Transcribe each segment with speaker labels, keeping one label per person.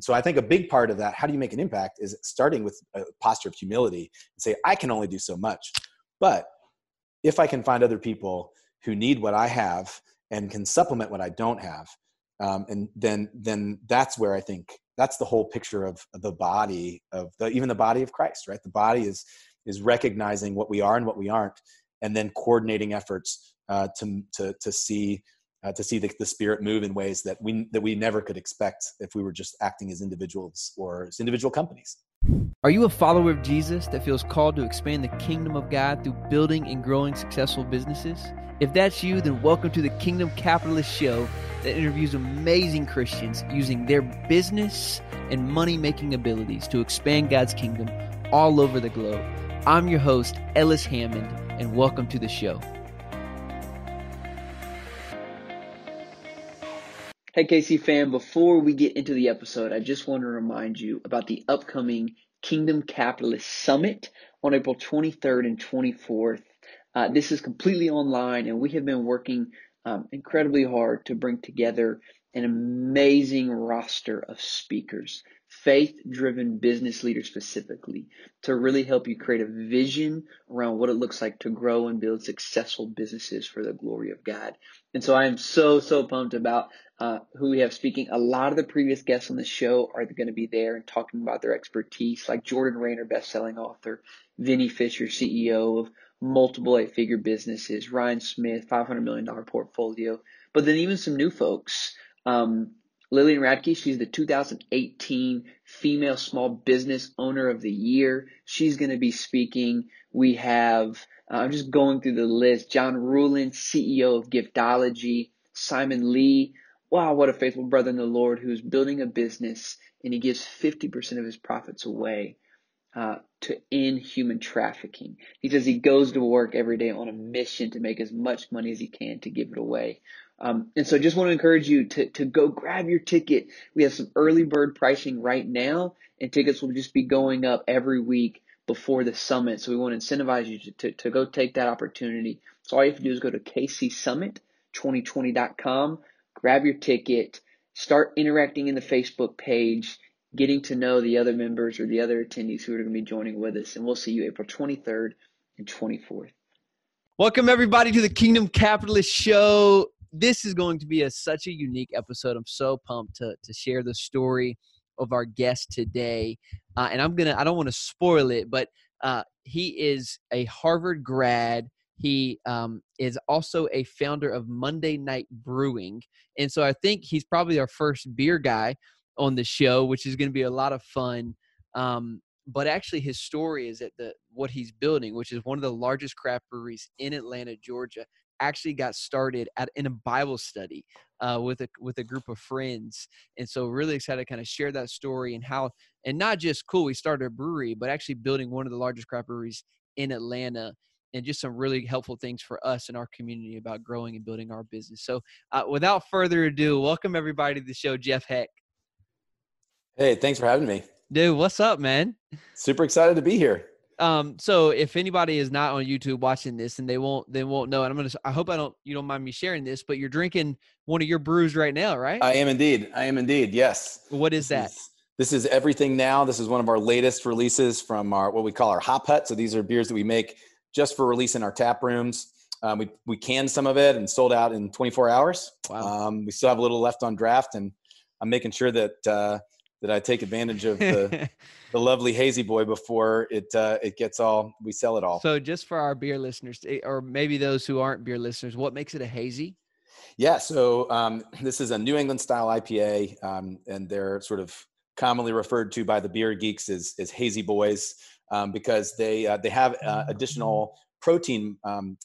Speaker 1: And so I think a big part of that, how do you make an impact, is starting with a posture of humility and say, I can only do so much. But if I can find other people who need what I have and can supplement what I don't have, um, and then then that's where I think that's the whole picture of the body of the even the body of Christ, right? The body is is recognizing what we are and what we aren't, and then coordinating efforts uh, to to to see uh, to see the, the spirit move in ways that we that we never could expect if we were just acting as individuals or as individual companies.
Speaker 2: Are you a follower of Jesus that feels called to expand the kingdom of God through building and growing successful businesses? If that's you, then welcome to the Kingdom Capitalist Show that interviews amazing Christians using their business and money making abilities to expand God's kingdom all over the globe. I'm your host, Ellis Hammond, and welcome to the show. Hey, KC fam, before we get into the episode, I just want to remind you about the upcoming Kingdom Capitalist Summit on April 23rd and 24th. Uh, this is completely online, and we have been working um, incredibly hard to bring together an amazing roster of speakers, faith driven business leaders specifically, to really help you create a vision around what it looks like to grow and build successful businesses for the glory of God. And so I am so, so pumped about uh, who we have speaking. A lot of the previous guests on the show are going to be there and talking about their expertise, like Jordan Raynor, best-selling author, Vinny Fisher, CEO of multiple eight-figure businesses, Ryan Smith, $500 million portfolio, but then even some new folks. Um, Lillian Radke, she's the 2018 Female Small Business Owner of the Year. She's going to be speaking. We have, uh, I'm just going through the list, John Ruhlin, CEO of Giftology, Simon Lee, wow, what a faithful brother in the Lord who's building a business and he gives 50% of his profits away uh, to end human trafficking. He says he goes to work every day on a mission to make as much money as he can to give it away. Um, and so just want to encourage you to, to go grab your ticket. We have some early bird pricing right now, and tickets will just be going up every week before the summit. So we want to incentivize you to, to, to go take that opportunity. So all you have to do is go to kcsummit2020.com, grab your ticket, start interacting in the Facebook page, getting to know the other members or the other attendees who are going to be joining with us. And we'll see you April 23rd and 24th. Welcome, everybody, to the Kingdom Capitalist Show this is going to be a, such a unique episode. I'm so pumped to, to share the story of our guest today. Uh, and I'm going to, I don't want to spoil it, but uh, he is a Harvard grad. He um, is also a founder of Monday Night Brewing. And so I think he's probably our first beer guy on the show, which is going to be a lot of fun. Um, but actually, his story is that the what he's building, which is one of the largest craft breweries in Atlanta, Georgia, actually got started at in a Bible study uh, with a with a group of friends, and so really excited to kind of share that story and how and not just cool we started a brewery, but actually building one of the largest craft breweries in Atlanta. And just some really helpful things for us in our community about growing and building our business. So, uh, without further ado, welcome everybody to the show, Jeff Heck.
Speaker 1: Hey, thanks for having me.
Speaker 2: Dude, what's up, man?
Speaker 1: Super excited to be here
Speaker 2: um so if anybody is not on youtube watching this and they won't they won't know and i'm gonna i hope i don't you don't mind me sharing this but you're drinking one of your brews right now right
Speaker 1: i am indeed i am indeed yes
Speaker 2: what is that
Speaker 1: is, this is everything now this is one of our latest releases from our what we call our hop hut so these are beers that we make just for release in our tap rooms um, we, we canned some of it and sold out in 24 hours wow. Um, we still have a little left on draft and i'm making sure that uh, that I take advantage of the the lovely hazy boy before it uh, it gets all we sell it all.
Speaker 2: So just for our beer listeners, eh, or maybe those who aren't beer listeners, what makes it a hazy?
Speaker 1: Yeah, so um, this is a New England style IPA, um, and they're sort of commonly referred to by the beer geeks as, as hazy boys um, because they uh, they have uh, additional protein um,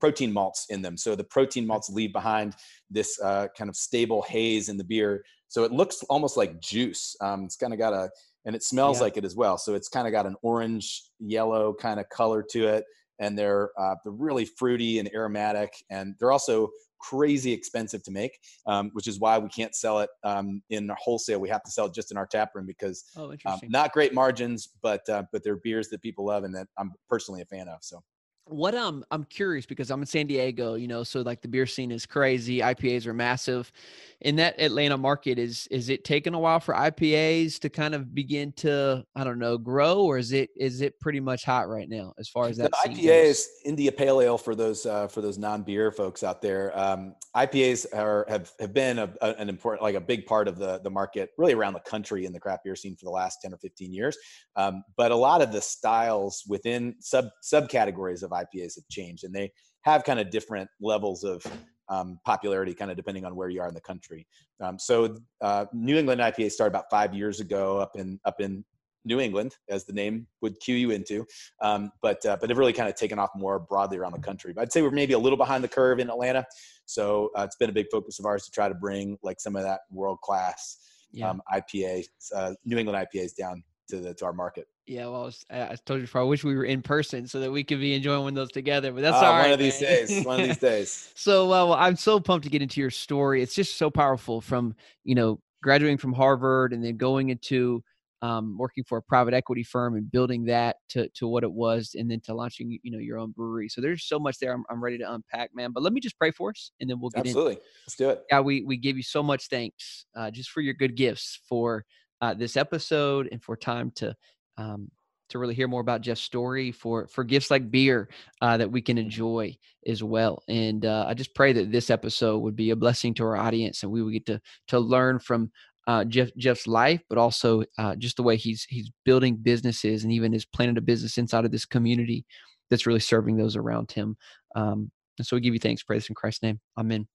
Speaker 1: protein malts in them. So the protein malts leave behind this uh, kind of stable haze in the beer so it looks almost like juice. Um, it's kind of got a, and it smells yeah. like it as well. So it's kind of got an orange yellow kind of color to it. And they're, uh, they're really fruity and aromatic. And they're also crazy expensive to make, um, which is why we can't sell it um, in wholesale. We have to sell it just in our tap room because
Speaker 2: oh, um,
Speaker 1: not great margins, but uh, but they're beers that people love and that I'm personally a fan of. So
Speaker 2: what um i'm curious because i'm in san diego you know so like the beer scene is crazy ipas are massive in that atlanta market is is it taking a while for ipas to kind of begin to i don't know grow or is it is it pretty much hot right now as far as that
Speaker 1: the ipas india pale ale for those uh, for those non-beer folks out there um, ipas are have, have been a, a, an important like a big part of the the market really around the country in the craft beer scene for the last 10 or 15 years um, but a lot of the styles within sub subcategories of IPAs have changed, and they have kind of different levels of um, popularity, kind of depending on where you are in the country. Um, so, uh, New England IPA started about five years ago up in up in New England, as the name would cue you into, um, but uh, but they've really kind of taken off more broadly around the country. But I'd say we're maybe a little behind the curve in Atlanta, so uh, it's been a big focus of ours to try to bring like some of that world class yeah. Um, IPA, uh, New England IPAs down to the to our market.
Speaker 2: Yeah, well, I, was, I told you before. I wish we were in person so that we could be enjoying one of those together. But that's uh, all right.
Speaker 1: One of these man. days. One of these days.
Speaker 2: so, uh, well, I'm so pumped to get into your story. It's just so powerful. From you know graduating from Harvard and then going into um, working for a private equity firm and building that to to what it was, and then to launching you know your own brewery. So there's so much there. I'm, I'm ready to unpack, man. But let me just pray for us, and then we'll get
Speaker 1: absolutely. In. Let's do it.
Speaker 2: Yeah, we we give you so much thanks uh, just for your good gifts for uh, this episode and for time to um, to really hear more about Jeff's story for for gifts like beer uh, that we can enjoy as well. And uh, I just pray that this episode would be a blessing to our audience, and we would get to to learn from uh, Jeff Jeff's life, but also uh, just the way he's he's building businesses and even has planted a business inside of this community that's really serving those around him. Um, and so we give you thanks, praise in Christ's name, Amen.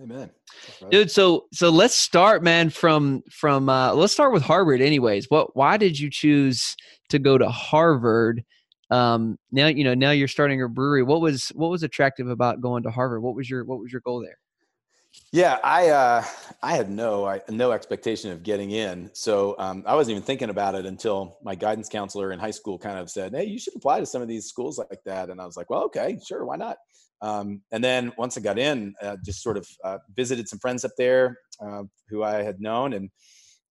Speaker 1: Amen.
Speaker 2: Dude, so so let's start, man, from from uh let's start with Harvard anyways. What why did you choose to go to Harvard? Um now you know, now you're starting a brewery. What was what was attractive about going to Harvard? What was your what was your goal there?
Speaker 1: Yeah, I uh, I had no I, no expectation of getting in, so um, I wasn't even thinking about it until my guidance counselor in high school kind of said, "Hey, you should apply to some of these schools like that." And I was like, "Well, okay, sure, why not?" Um, and then once I got in, uh, just sort of uh, visited some friends up there uh, who I had known, and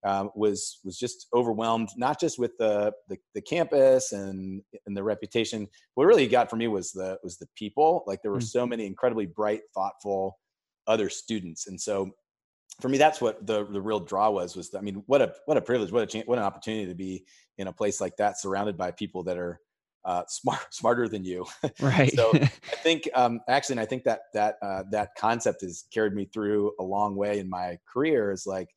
Speaker 1: um, was was just overwhelmed, not just with the, the, the campus and and the reputation. What really got for me was the was the people. Like there were mm. so many incredibly bright, thoughtful other students, and so for me, that's what the the real draw was. Was I mean, what a what a privilege, what a chance, what an opportunity to be in a place like that, surrounded by people that are uh, smart, smarter than you.
Speaker 2: Right.
Speaker 1: so I think um, actually, and I think that that uh, that concept has carried me through a long way in my career. Is like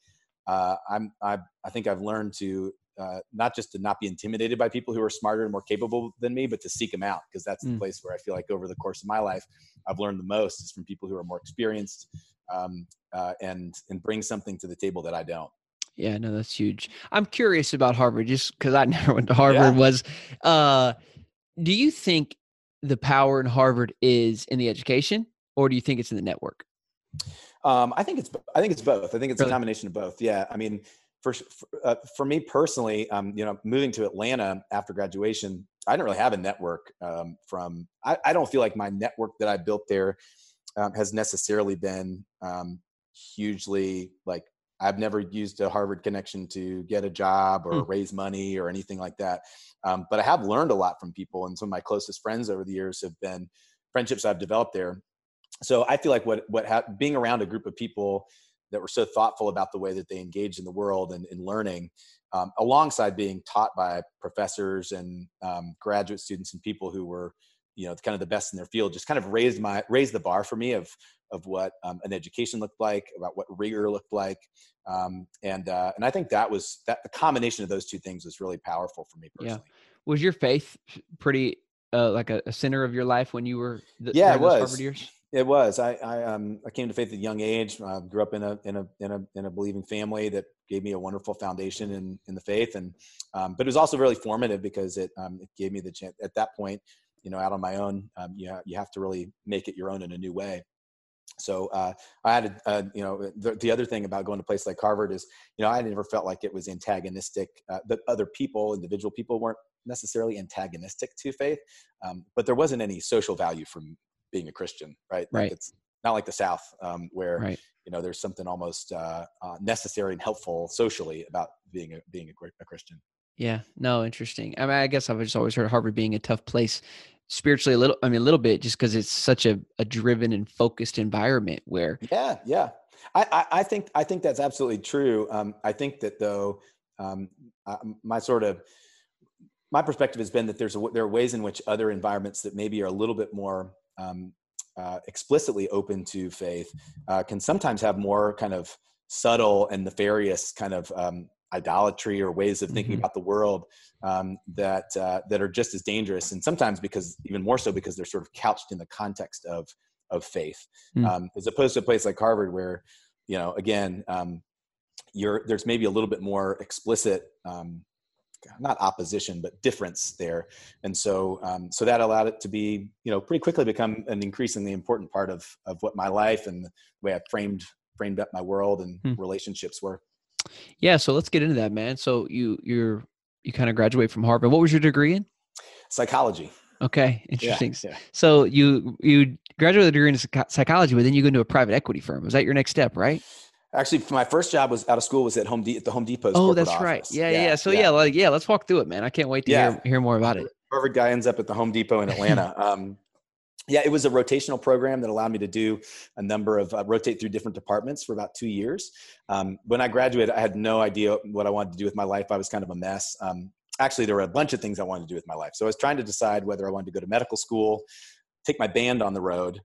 Speaker 1: uh, I'm I, I think I've learned to uh, not just to not be intimidated by people who are smarter and more capable than me, but to seek them out because that's mm. the place where I feel like over the course of my life I've learned the most is from people who are more experienced um, uh, and and bring something to the table that I don't.
Speaker 2: Yeah, no, that's huge. I'm curious about Harvard just because I never went to Harvard. Yeah. Was uh, do you think the power in Harvard is in the education, or do you think it's in the network?
Speaker 1: Um, I think it's I think it's both. I think it's really? a combination of both. Yeah, I mean, for for, uh, for me personally, um, you know, moving to Atlanta after graduation, I didn't really have a network. Um, from I, I, don't feel like my network that I built there um, has necessarily been um, hugely like I've never used a Harvard connection to get a job or hmm. raise money or anything like that. Um, but I have learned a lot from people, and some of my closest friends over the years have been friendships I've developed there. So I feel like what what ha- being around a group of people that were so thoughtful about the way that they engage in the world and in learning, um, alongside being taught by professors and um, graduate students and people who were you know kind of the best in their field just kind of raised my raised the bar for me of of what um, an education looked like about what rigor looked like um, and uh, and i think that was that the combination of those two things was really powerful for me personally
Speaker 2: yeah. was your faith pretty uh, like a, a, center of your life when you were
Speaker 1: the, yeah it was? It was. I I um I came to faith at a young age. I grew up in a in a in a in a believing family that gave me a wonderful foundation in in the faith, and um, but it was also really formative because it um it gave me the chance at that point you know out on my own um, you, ha- you have to really make it your own in a new way. So uh, i had a, uh, you know the, the, other thing about going to a place like harvard is you know i never felt like it was antagonistic uh, the other people individual people weren't necessarily antagonistic to faith um, but there wasn't any social value from being a christian right?
Speaker 2: Right. like
Speaker 1: it's not like the south um, where
Speaker 2: right.
Speaker 1: you know there's something almost uh, uh, necessary and helpful socially about being a being a, a christian
Speaker 2: yeah, no, interesting. I mean, I guess I've just always heard of Harvard being a tough place spiritually a little i mean a little bit just because it's such a, a driven and focused environment where
Speaker 1: yeah yeah I, I, I think i think that's absolutely true um, i think that though um, my sort of my perspective has been that there's a, there are ways in which other environments that maybe are a little bit more um, uh, explicitly open to faith uh, can sometimes have more kind of subtle and nefarious kind of um, idolatry or ways of thinking mm-hmm. about the world um, that uh, that are just as dangerous, and sometimes because even more so because they're sort of couched in the context of of faith, mm-hmm. um, as opposed to a place like Harvard where you know again um, you're there's maybe a little bit more explicit um, not opposition but difference there and so um, so that allowed it to be you know pretty quickly become an increasingly important part of of what my life and the way i framed framed up my world and hmm. relationships were
Speaker 2: yeah so let's get into that man so you you're you kind of graduate from harvard what was your degree in
Speaker 1: psychology
Speaker 2: okay interesting yeah, yeah. so you you graduated a degree in psychology but then you go into a private equity firm was that your next step right
Speaker 1: Actually, my first job was out of school was at Home De- at the Home Depot.
Speaker 2: Oh, that's office. right. Yeah, yeah, yeah. So yeah. like yeah, let's walk through it, man. I can't wait to hear, hear more about it.
Speaker 1: Harvard guy ends up at the Home Depot in Atlanta. um, yeah, it was a rotational program that allowed me to do a number of uh, rotate through different departments for about two years. Um, when I graduated, I had no idea what I wanted to do with my life. I was kind of a mess. Um, actually, there were a bunch of things I wanted to do with my life. So I was trying to decide whether I wanted to go to medical school, take my band on the road,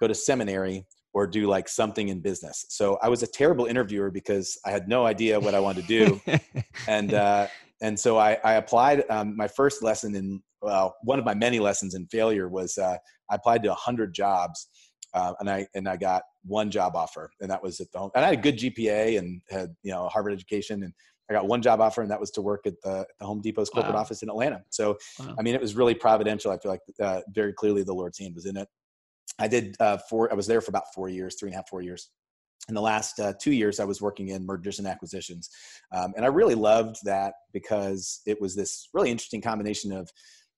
Speaker 1: go to seminary, or do like something in business. So I was a terrible interviewer because I had no idea what I wanted to do. and, uh, and so I, I applied um, my first lesson in, well, one of my many lessons in failure was uh, I applied to a hundred jobs uh, and I, and I got one job offer and that was at the home, and I had a good GPA and had, you know, a Harvard education and I got one job offer and that was to work at the, the Home Depot's corporate wow. office in Atlanta. So, wow. I mean, it was really providential. I feel like uh, very clearly the Lord's hand was in it. I did uh, four. I was there for about four years, three and a half, four years. In the last uh, two years, I was working in mergers and acquisitions, um, and I really loved that because it was this really interesting combination of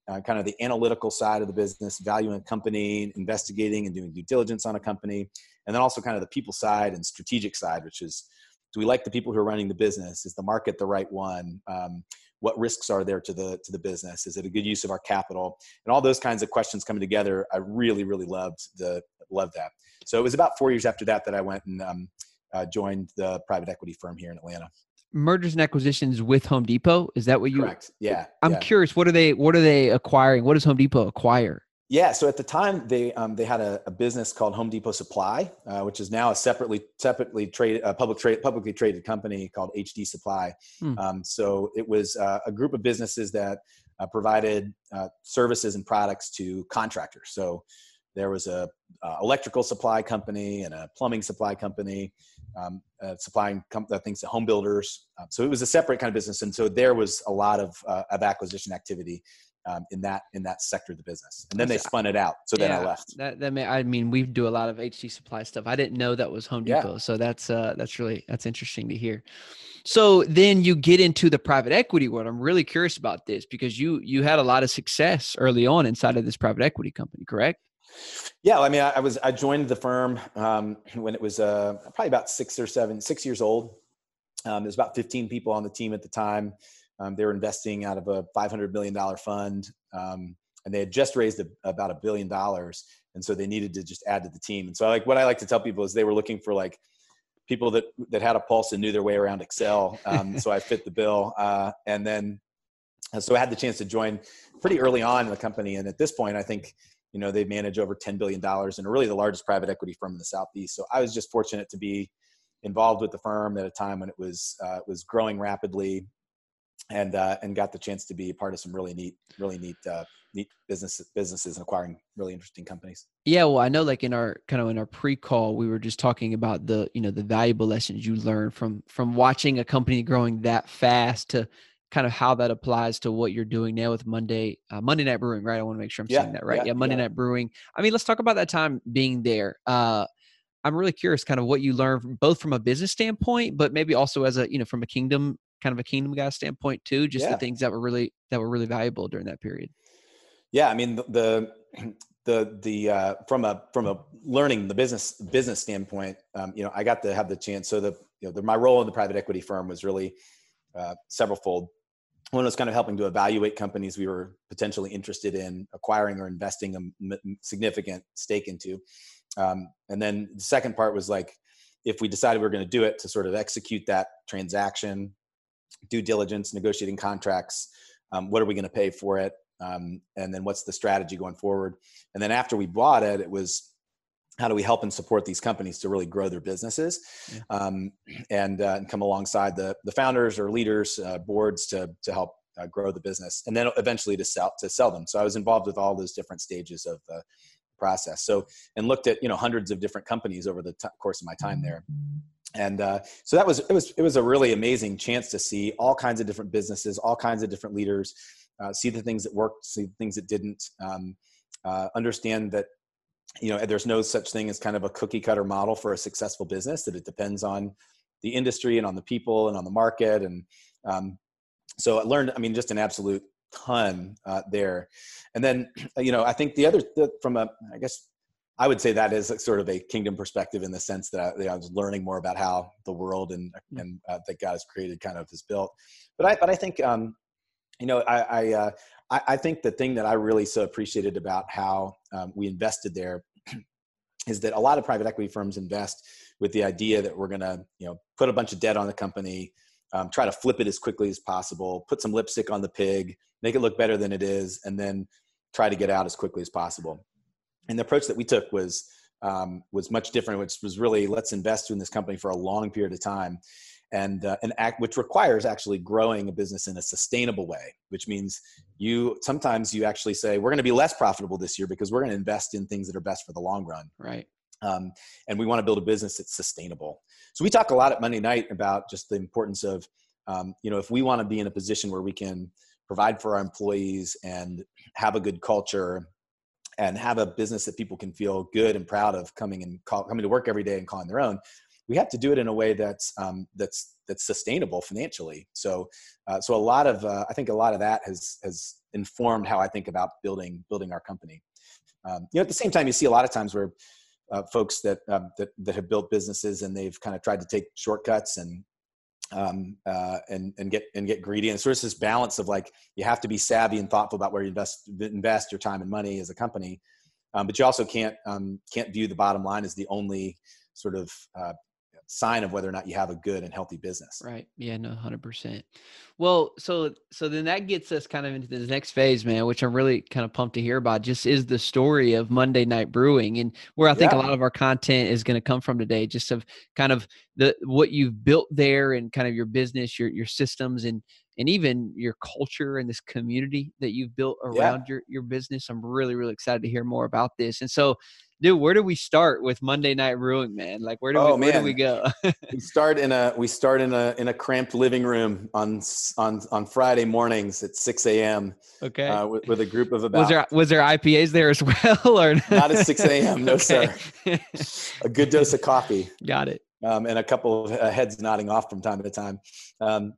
Speaker 1: uh, kind of the analytical side of the business, valuing a company, investigating and doing due diligence on a company, and then also kind of the people side and strategic side, which is do we like the people who are running the business? Is the market the right one? Um, what risks are there to the to the business is it a good use of our capital and all those kinds of questions coming together i really really loved the loved that so it was about four years after that that i went and um, uh, joined the private equity firm here in atlanta
Speaker 2: mergers and acquisitions with home depot is that what you
Speaker 1: correct yeah
Speaker 2: i'm
Speaker 1: yeah.
Speaker 2: curious what are they what are they acquiring what does home depot acquire
Speaker 1: yeah, so at the time they um, they had a, a, business called Home Depot Supply, uh, which is now a separately separately traded a public trade publicly traded company called HD Supply. Hmm. Um, so it was uh, a group of businesses that uh, provided uh, services and products to contractors. So there was a uh, electrical supply company and a plumbing supply company um, uh, supplying com- things to home builders. so it was a separate kind of business, and so there was a lot of of acquisition activity um, in that in that sector of the business. And then they spun it out. So then I left.
Speaker 2: That that may, I mean we do a lot of HD supply stuff. I didn't know that was Home Depot. Yeah. So that's uh that's really that's interesting to hear. So then you get into the private equity world. I'm really curious about this because you you had a lot of success early on inside of this private equity company, correct?
Speaker 1: Yeah, I mean, I, I was I joined the firm um, when it was uh, probably about six or seven, six years old. Um, there's about 15 people on the team at the time. Um, they were investing out of a $500 million fund, um, and they had just raised a, about a billion dollars, and so they needed to just add to the team. And so, like, what I like to tell people is they were looking for like people that that had a pulse and knew their way around Excel. Um, so I fit the bill, uh, and then so I had the chance to join pretty early on in the company. And at this point, I think you know they manage over 10 billion dollars and are really the largest private equity firm in the southeast. So I was just fortunate to be involved with the firm at a time when it was uh, was growing rapidly and uh, and got the chance to be a part of some really neat, really neat, uh, neat business businesses and acquiring really interesting companies.
Speaker 2: Yeah, well, I know, like in our kind of in our pre-call, we were just talking about the you know the valuable lessons you learn from from watching a company growing that fast to kind of how that applies to what you're doing now with Monday uh, Monday Night Brewing, right? I want to make sure I'm yeah, saying that right. Yeah, yeah Monday yeah. Night Brewing. I mean, let's talk about that time being there. Uh, I'm really curious, kind of what you learned, both from a business standpoint, but maybe also as a you know from a kingdom kind of a kingdom guy standpoint too just the things that were really that were really valuable during that period
Speaker 1: yeah i mean the the the, the uh, from a from a learning the business business standpoint um, you know i got to have the chance so the you know the, my role in the private equity firm was really uh, several fold one was kind of helping to evaluate companies we were potentially interested in acquiring or investing a significant stake into. Um, and then the second part was like, if we decided we were going to do it, to sort of execute that transaction, due diligence, negotiating contracts, um, what are we going to pay for it, um, and then what's the strategy going forward. And then after we bought it, it was how do we help and support these companies to really grow their businesses yeah. um, and, uh, and, come alongside the, the founders or leaders uh, boards to, to help uh, grow the business and then eventually to sell to sell them. So i was involved with all those different stages of the process. So and looked at you know hundreds of different companies over the t- course of my time there. And uh, so that was it was it was a really amazing chance to see all kinds of different businesses all kinds of different leaders uh, see the things that worked see the things that didn't um, uh, understand that you know there's no such thing as kind of a cookie cutter model for a successful business that it depends on the industry and on the people and on the market. And um, so i learned i mean just an absolute ton uh, there. And then you know i think the other the, from a i guess i would say that is sort of a kingdom perspective in the sense that I, I was learning more about how the world and mm. and uh, that god has created kind of is built. But i but i think um you know i i uh, I, I think the thing that I really so appreciated about how um, we invested there is that a lot of private equity firms invest with the idea that we're going to you know put a bunch of debt on the company um, try to flip it as quickly as possible put some lipstick on the pig make it look better than it is and then try to get out as quickly as possible. And the approach that we took was um, was much different which was really let's invest in this company for a long period of time and uh, an act which requires actually growing a business in a sustainable way which means you sometimes you actually say we're going to be less profitable this year because we're going to invest in things that are best for the long run.
Speaker 2: Right.
Speaker 1: Um, and we want to build a business that's sustainable. So we talk a lot at monday night about just the importance of um, you know if we want to be in a position where we can provide for our employees and have a good culture and have a business that people can feel good and proud of coming and call, coming to work every day and calling their own we have to do it in a way that's um, that's that's sustainable financially. So uh, so a lot of uh, I think a lot of that has has informed how I think about building building our company. Um, you know, at the same time, you see a lot of times where uh, folks that, um, that that have built businesses and they've kind of tried to take shortcuts and um, uh, and and get and get greedy. And it's sort of this balance of like you have to be savvy and thoughtful about where you invest invest your time and money as a company, um, but you also can't um, can't view the bottom line as the only sort of uh, sign of whether or not you have a good and healthy business.
Speaker 2: Right. Yeah, no, 100%. Well, so so then that gets us kind of into the next phase, man, which I'm really kind of pumped to hear about. Just is the story of Monday Night Brewing and where I think yeah. a lot of our content is going to come from today, just of kind of the what you've built there and kind of your business, your your systems and and even your culture and this community that you've built around yeah. your your business. I'm really really excited to hear more about this. And so dude, where do we start with Monday Night Brewing, man? Like, where do oh, we where do we go?
Speaker 1: we start in a we start in a in a cramped living room on on on Friday mornings at six a.m.
Speaker 2: Okay,
Speaker 1: uh, with, with, a group of about
Speaker 2: was there was there IPAs there as well or
Speaker 1: not at six a.m. No okay. sir. a good dose of coffee.
Speaker 2: Got it.
Speaker 1: Um, and a couple of uh, heads nodding off from time to time. Um,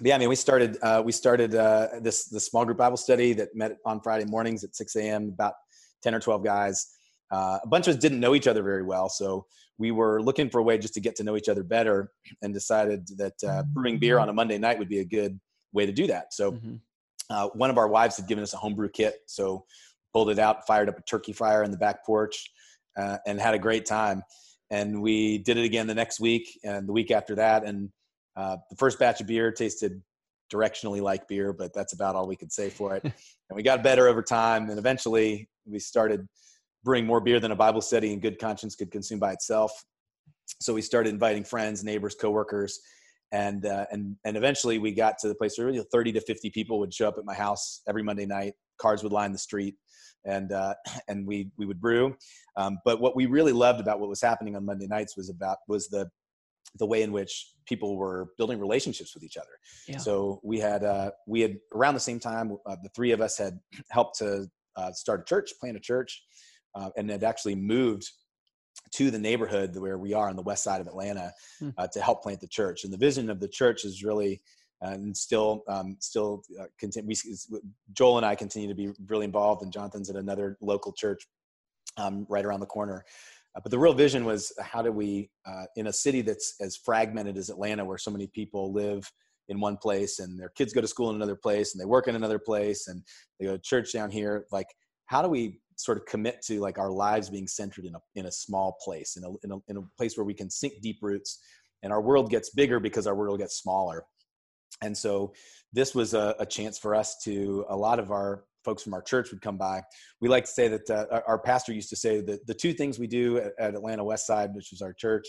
Speaker 1: yeah, I mean, we started uh, we started uh, this the small group Bible study that met on Friday mornings at 6 a.m. About 10 or 12 guys. Uh, a bunch of us didn't know each other very well, so we were looking for a way just to get to know each other better, and decided that uh, brewing beer on a Monday night would be a good way to do that. So, mm-hmm. uh, one of our wives had given us a homebrew kit, so pulled it out, fired up a turkey fryer in the back porch, uh, and had a great time. And we did it again the next week and the week after that, and uh, the first batch of beer tasted directionally like beer, but that's about all we could say for it. and we got better over time, and eventually we started bring more beer than a Bible study in good conscience could consume by itself. So we started inviting friends, neighbors, coworkers, and uh, and and eventually we got to the place where 30 to 50 people would show up at my house every Monday night. Cars would line the street, and uh, and we we would brew. Um, but what we really loved about what was happening on Monday nights was about was the the way in which people were building relationships with each other. Yeah. So we had uh, we had around the same time uh, the three of us had helped to uh, start a church, plant a church, uh, and had actually moved to the neighborhood where we are on the west side of Atlanta hmm. uh, to help plant the church. And the vision of the church is really uh, and still um, still uh, continue. We, Joel and I continue to be really involved, and Jonathan's at another local church um, right around the corner. Uh, but the real vision was how do we, uh, in a city that's as fragmented as Atlanta, where so many people live in one place and their kids go to school in another place and they work in another place and they go to church down here like how do we sort of commit to like our lives being centered in a in a small place in a in a, in a place where we can sink deep roots and our world gets bigger because our world gets smaller and so this was a, a chance for us to a lot of our folks from our church would come by. We like to say that uh, our pastor used to say that the two things we do at, at Atlanta West Side, which is our church,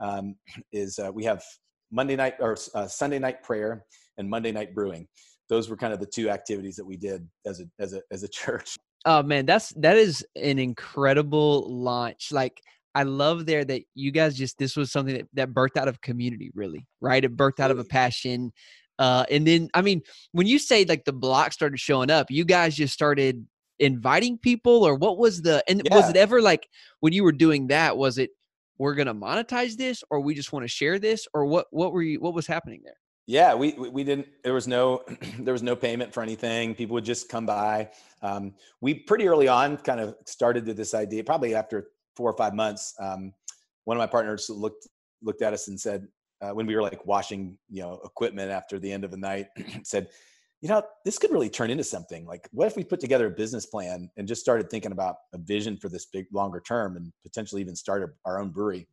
Speaker 1: um, is uh, we have Monday night or uh, Sunday night prayer and Monday night brewing. Those were kind of the two activities that we did as a as a as a church.
Speaker 2: Oh man, that's that is an incredible launch. Like I love there that you guys just this was something that, that birthed out of community, really, right? It birthed out of a passion. Uh, and then, I mean, when you say like the block started showing up, you guys just started inviting people, or what was the? And yeah. was it ever like when you were doing that? Was it we're gonna monetize this, or we just want to share this, or what? What were you? What was happening there?
Speaker 1: Yeah, we we didn't. There was no there was no payment for anything. People would just come by. Um, we pretty early on kind of started to this idea. Probably after four or five months, um, one of my partners looked looked at us and said, uh, when we were like washing you know equipment after the end of the night said you know this could really turn into something like what if we put together a business plan and just started thinking about a vision for this big longer term and potentially even start our own brewery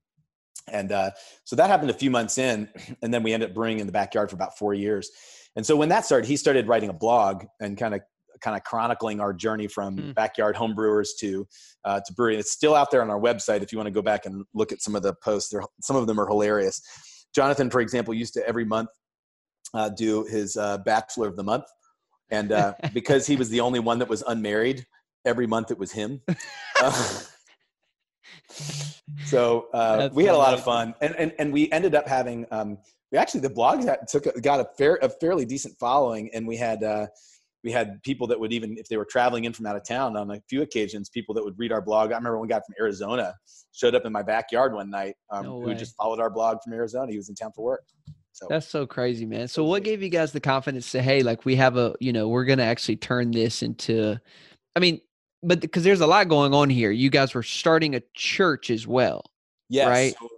Speaker 1: and uh, so that happened a few months in and then we ended up brewing in the backyard for about four years and so when that started he started writing a blog and kind of kind of chronicling our journey from mm. backyard homebrewers to uh, to brewery. It's still out there on our website if you want to go back and look at some of the posts. They're, some of them are hilarious. Jonathan, for example, used to every month uh, do his uh, Bachelor of the Month. And uh, because he was the only one that was unmarried, every month it was him. So uh, we had a lot of fun. And, and, and we ended up having, um, we actually, the blog got, took, got a, fair, a fairly decent following. And we had, uh, we had people that would even if they were traveling in from out of town on a few occasions people that would read our blog i remember one guy from arizona showed up in my backyard one night um, no who just followed our blog from arizona he was in town for work
Speaker 2: so that's so crazy man so what gave you guys the confidence to hey like we have a you know we're gonna actually turn this into i mean but because there's a lot going on here you guys were starting a church as well
Speaker 1: yes.
Speaker 2: right
Speaker 1: so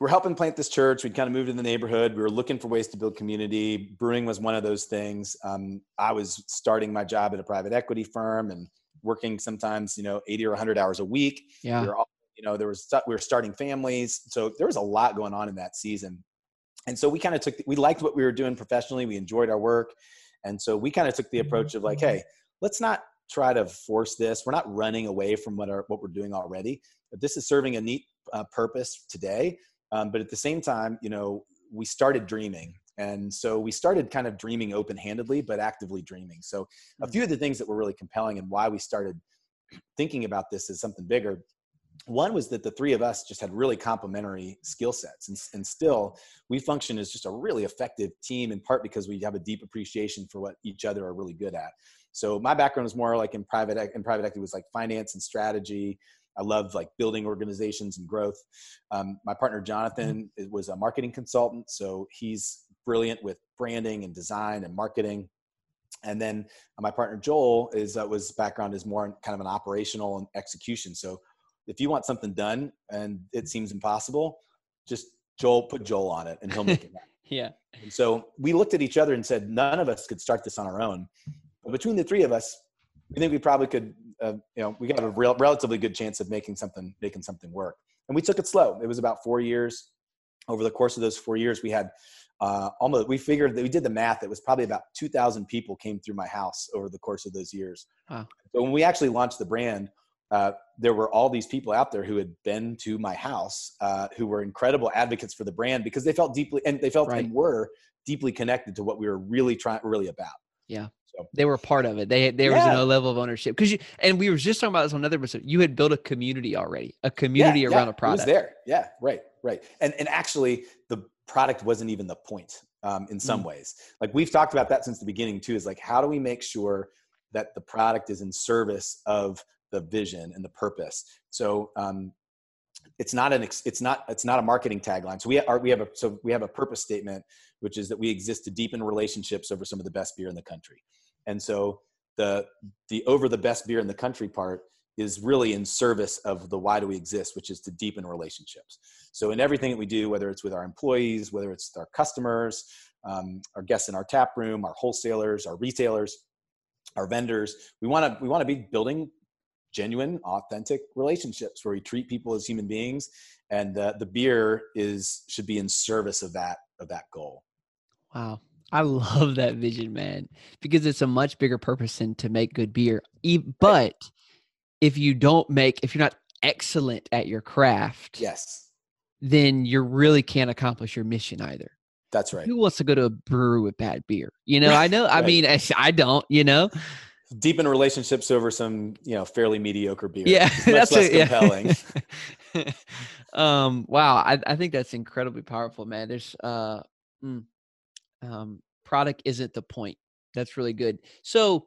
Speaker 1: we're helping plant this church. We'd kind of moved in the neighborhood. We were looking for ways to build community. Brewing was one of those things. Um, I was starting my job at a private equity firm and working sometimes, you know, 80 or 100 hours a week.
Speaker 2: Yeah.
Speaker 1: We were all, you know, there was, we were starting families. So there was a lot going on in that season. And so we kind of took, we liked what we were doing professionally. We enjoyed our work. And so we kind of took the approach of like, hey, let's not try to force this. We're not running away from what our, what we're doing already. But this is serving a neat uh, purpose today um, but at the same time, you know, we started dreaming. And so we started kind of dreaming open handedly, but actively dreaming. So a few of the things that were really compelling and why we started thinking about this as something bigger one was that the three of us just had really complementary skill sets and, and, still we function as just a really effective team in part because we have a deep appreciation for what each other are really good at so my background is more like in private in private equity was like finance and strategy I love like building organizations and growth. Um, my partner
Speaker 2: mm-hmm.
Speaker 1: Jonathan was a marketing consultant, so he's brilliant with branding and design and marketing. And then my partner Joel is uh, was background is more kind of an operational and execution. So if you want something done and it seems impossible, just Joel put Joel on it and he'll make it happen.
Speaker 2: yeah.
Speaker 1: And so we looked at each other and said none of us could start this on our own. But between the three of us, we think we probably could uh, you know we got a real, relatively good chance of making something making something work. And we took it slow. It was about four years. Over the course of those four years we had uh, almost we figured that we did the math. It was probably about 2000 people came through my house over the course of those years. Wow. so when we actually launched the brand uh, there were all these people out there who had been to my house uh, who were incredible advocates for the brand because they felt deeply and they felt right. and were deeply connected to what we were really trying really about.
Speaker 2: Yeah so they were part of it. They there yeah. was no level of ownership because you and we were just talking about this on another episode. You had built a community already, a community yeah, around
Speaker 1: yeah,
Speaker 2: a product.
Speaker 1: It was there, yeah, right, right. And and actually, the product wasn't even the point um, in some mm. ways. Like we've talked about that since the beginning too. Is like how do we make sure that the product is in service of the vision and the purpose? So um, it's not an it's not it's not a marketing tagline. So we are we have a so we have a purpose statement, which is that we exist to deepen relationships over some of the best beer in the country. And so the the over the best beer in the country part is really in service of the why do we exist, which is to deepen relationships. So in everything that we do, whether it's with our employees, whether it's our customers, um, our guests in our tap room, our wholesalers, our retailers, our vendors. We want to we want to be building genuine, authentic relationships where we treat people as human beings, and uh, the beer is should be in service of that of that goal.
Speaker 2: Wow. I love that vision, man, because it's a much bigger purpose than to make good beer. But if you don't make, if you're not excellent at your craft,
Speaker 1: yes,
Speaker 2: then you really can't accomplish your mission either.
Speaker 1: That's right.
Speaker 2: Who wants to go to a brewery with bad beer? You know, I know. I mean, I, I don't. You know,
Speaker 1: deepen relationships over some you know fairly mediocre beer.
Speaker 2: Yeah,
Speaker 1: that's less a, compelling.
Speaker 2: Yeah. um, wow, I, I think that's incredibly powerful, man. There's uh, mm, um, product isn't the point. That's really good. So,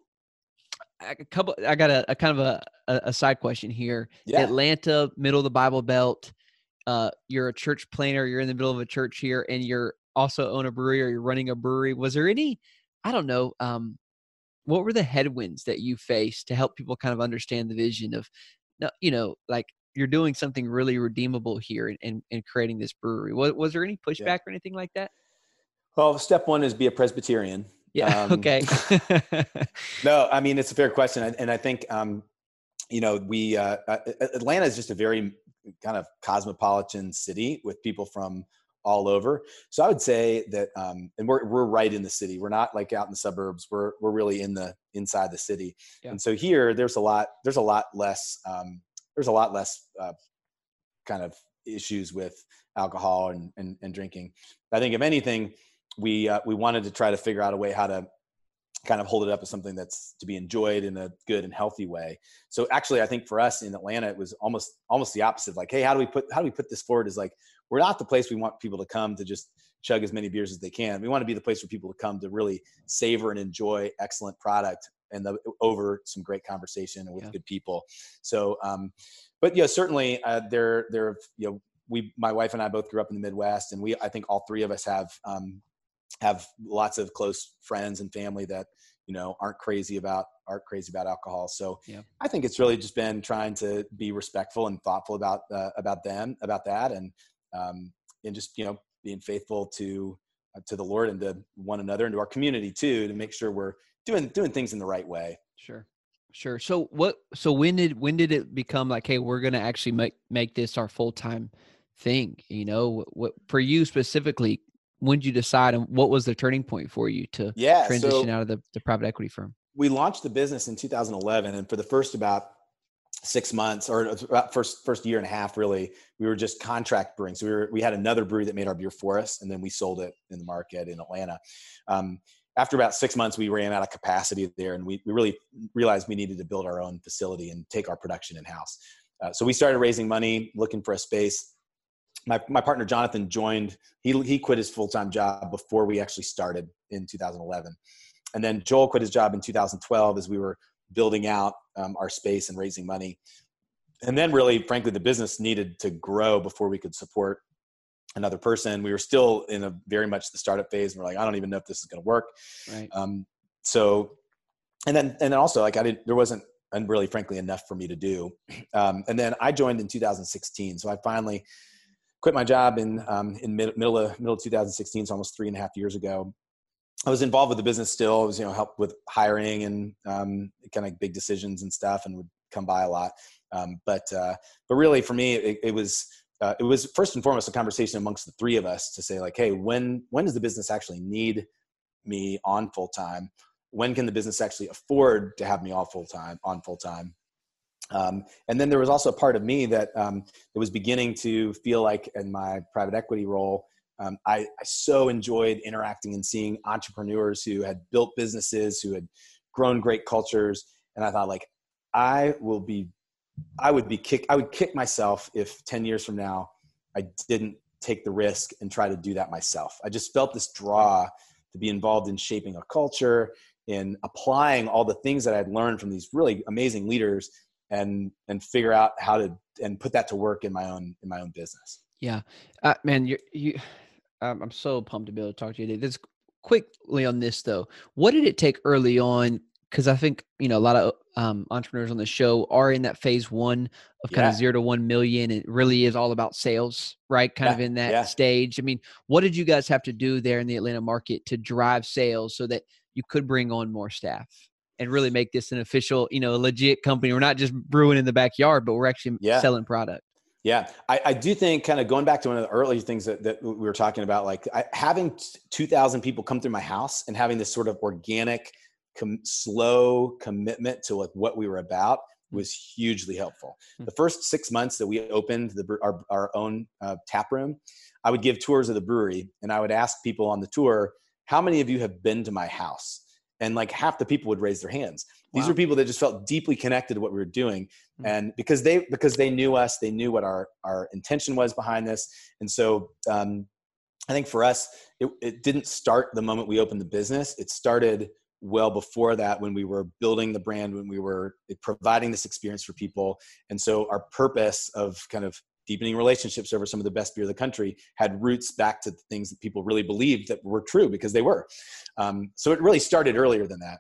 Speaker 2: a couple. I got a, a kind of a, a, side question here. Yeah. Atlanta, middle of the Bible Belt. Uh, you're a church planner. You're in the middle of a church here, and you're also own a brewery or you're running a brewery. Was there any? I don't know. Um, what were the headwinds that you faced to help people kind of understand the vision of, you know, like you're doing something really redeemable here and and, creating this brewery. Was, was there any pushback yeah. or anything like that?
Speaker 1: Well, step one is be a Presbyterian.
Speaker 2: Yeah. Um, okay.
Speaker 1: no, I mean it's a fair question, and I think um, you know we uh, uh Atlanta is just a very kind of cosmopolitan city with people from all over. So I would say that, um, and we're we're right in the city. We're not like out in the suburbs. We're we're really in the inside the city. Yeah. And so here, there's a lot there's a lot less um, there's a lot less uh, kind of issues with alcohol and, and, and drinking. I think if anything, we uh, we wanted to try to figure out a way how to kind of hold it up as something that's to be enjoyed in a good and healthy way. So actually, I think for us in Atlanta, it was almost almost the opposite. Like, hey, how do we put how do we put this forward? Is like we're not the place we want people to come to just chug as many beers as they can. We want to be the place for people to come to really savor and enjoy excellent product and the, over some great conversation with yeah. good people. So, um, but yeah, certainly uh, there there you know we my wife and I both grew up in the Midwest, and we I think all three of us have um, have lots of close friends and family that you know aren't crazy about aren't crazy about alcohol. So yeah. i think it's really just been trying to be respectful and thoughtful about uh, about them about that and um, and just you know being faithful to uh, to the lord and to one another and to our community too to make sure we're doing doing things in the right way.
Speaker 2: Sure. Sure. So what so when did when did it become like hey we're gonna actually make make this our full-time thing? You know what for you specifically when did you decide and what was the turning point for you to
Speaker 1: yeah,
Speaker 2: transition
Speaker 1: so
Speaker 2: out of the, the private equity firm?
Speaker 1: We launched the business in 2011 and for the first about six months or about first first year and a half really we were just contract brewing. So we were we had another brewery that made our beer for us and then we sold it in the market in atlanta. Um, after about six months we ran out of capacity there and we, we really realized we needed to build our own facility and take our production in house uh, so we started raising money looking for a space my, my partner Jonathan joined. He he quit his full time job before we actually started in 2011, and then Joel quit his job in 2012 as we were building out um, our space and raising money. And then, really, frankly, the business needed to grow before we could support another person. We were still in a very much the startup phase, and we're like, I don't even know if this is going to work.
Speaker 2: Right.
Speaker 1: Um, so, and then and then also like I didn't there wasn't and really frankly enough for me to do. Um, and then I joined in 2016, so I finally quit my job in um, in mid, middle of middle of 2016, so almost three and a half years ago. I was involved with the business still. I was you know help with hiring and um, kind of big decisions and stuff, and would come by a lot. Um, but uh, but really for me, it, it was uh, it was first and foremost a conversation amongst the three of us to say like, hey, when when does the business actually need me on full time? When can the business actually afford to have me all full time on full time? Um, and then there was also a part of me that um, that was beginning to feel like in my private equity role, um, I, I, so enjoyed interacting and seeing entrepreneurs who had built businesses, who had grown great cultures, and I thought like I will be, I would be kick, I would kick myself if ten years from now I didn't take the risk and try to do that myself. I just felt this draw to be involved in shaping a culture, in applying all the things that I'd learned from these really amazing leaders and and figure out how to and put that to work in my own in my own business
Speaker 2: yeah uh, man you you um, i'm so pumped to be able to talk to you today this quickly on this though what did it take early on because i think you know a lot of um, entrepreneurs on the show are in that phase one of kind
Speaker 1: Yeah.
Speaker 2: of zero to one million. It really is all about sales, right? Kind of in that
Speaker 1: yeah.
Speaker 2: stage. I mean, what did you guys have to do there in the Atlanta market to drive sales so that you could bring on more staff and really make this an official, you know, legit company? We're not just brewing in the backyard, but we're actually
Speaker 1: Yeah.
Speaker 2: selling product.
Speaker 1: Yeah, I, I do think kind of going back to one of the earlier things that, that we were talking about, like I, having 2,000 people come through my house and having this sort of organic, com- slow commitment to like what we were about was hugely helpful.
Speaker 2: Hmm.
Speaker 1: The first six months that we opened the, our, our own uh, tap room, I would give tours of the brewery and I would ask people on the tour, how many of you have been to my house? And like half the people would raise their hands. These
Speaker 2: Wow.
Speaker 1: were people that just felt deeply connected to what we were doing
Speaker 2: Mm.
Speaker 1: and because they because they knew us they knew what our our intention was behind this and so um, i think for us it, it didn't start the moment we opened the business it started well before that when we were building the brand when we were providing this experience for people and so our purpose of kind of deepening relationships over some of the best beer in the country had roots back to the things that people really believed that were true because they were. Um, so it really started earlier than that.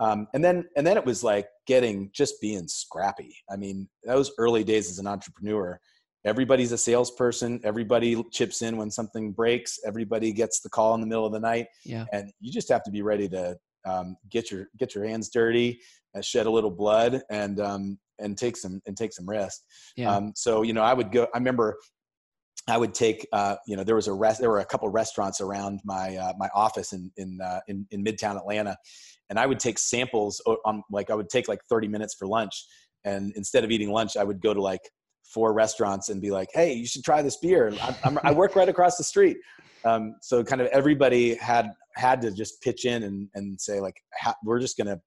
Speaker 1: Um, and then and then it was like getting just being scrappy. I mean those early days as an entrepreneur everybody's a salesperson everybody chips in when something breaks everybody gets the call in the middle of the night
Speaker 2: Yeah.
Speaker 1: and you just have to be ready to um, get your get your hands dirty uh, shed a little blood and um, and take some and take some rest
Speaker 2: Yeah.
Speaker 1: um, so you know i would go i remember I would take, uh, you know, there was a rest, there were a couple restaurants around my uh, my office in in, uh, in in Midtown Atlanta, and I would take samples on like I would take like 30 minutes for lunch, and instead of eating lunch, I would go to like four restaurants and be like, hey, you should try this beer. I, I'm, I work right across the street, um, so kind of everybody had had to just pitch in and and say like, we're just gonna.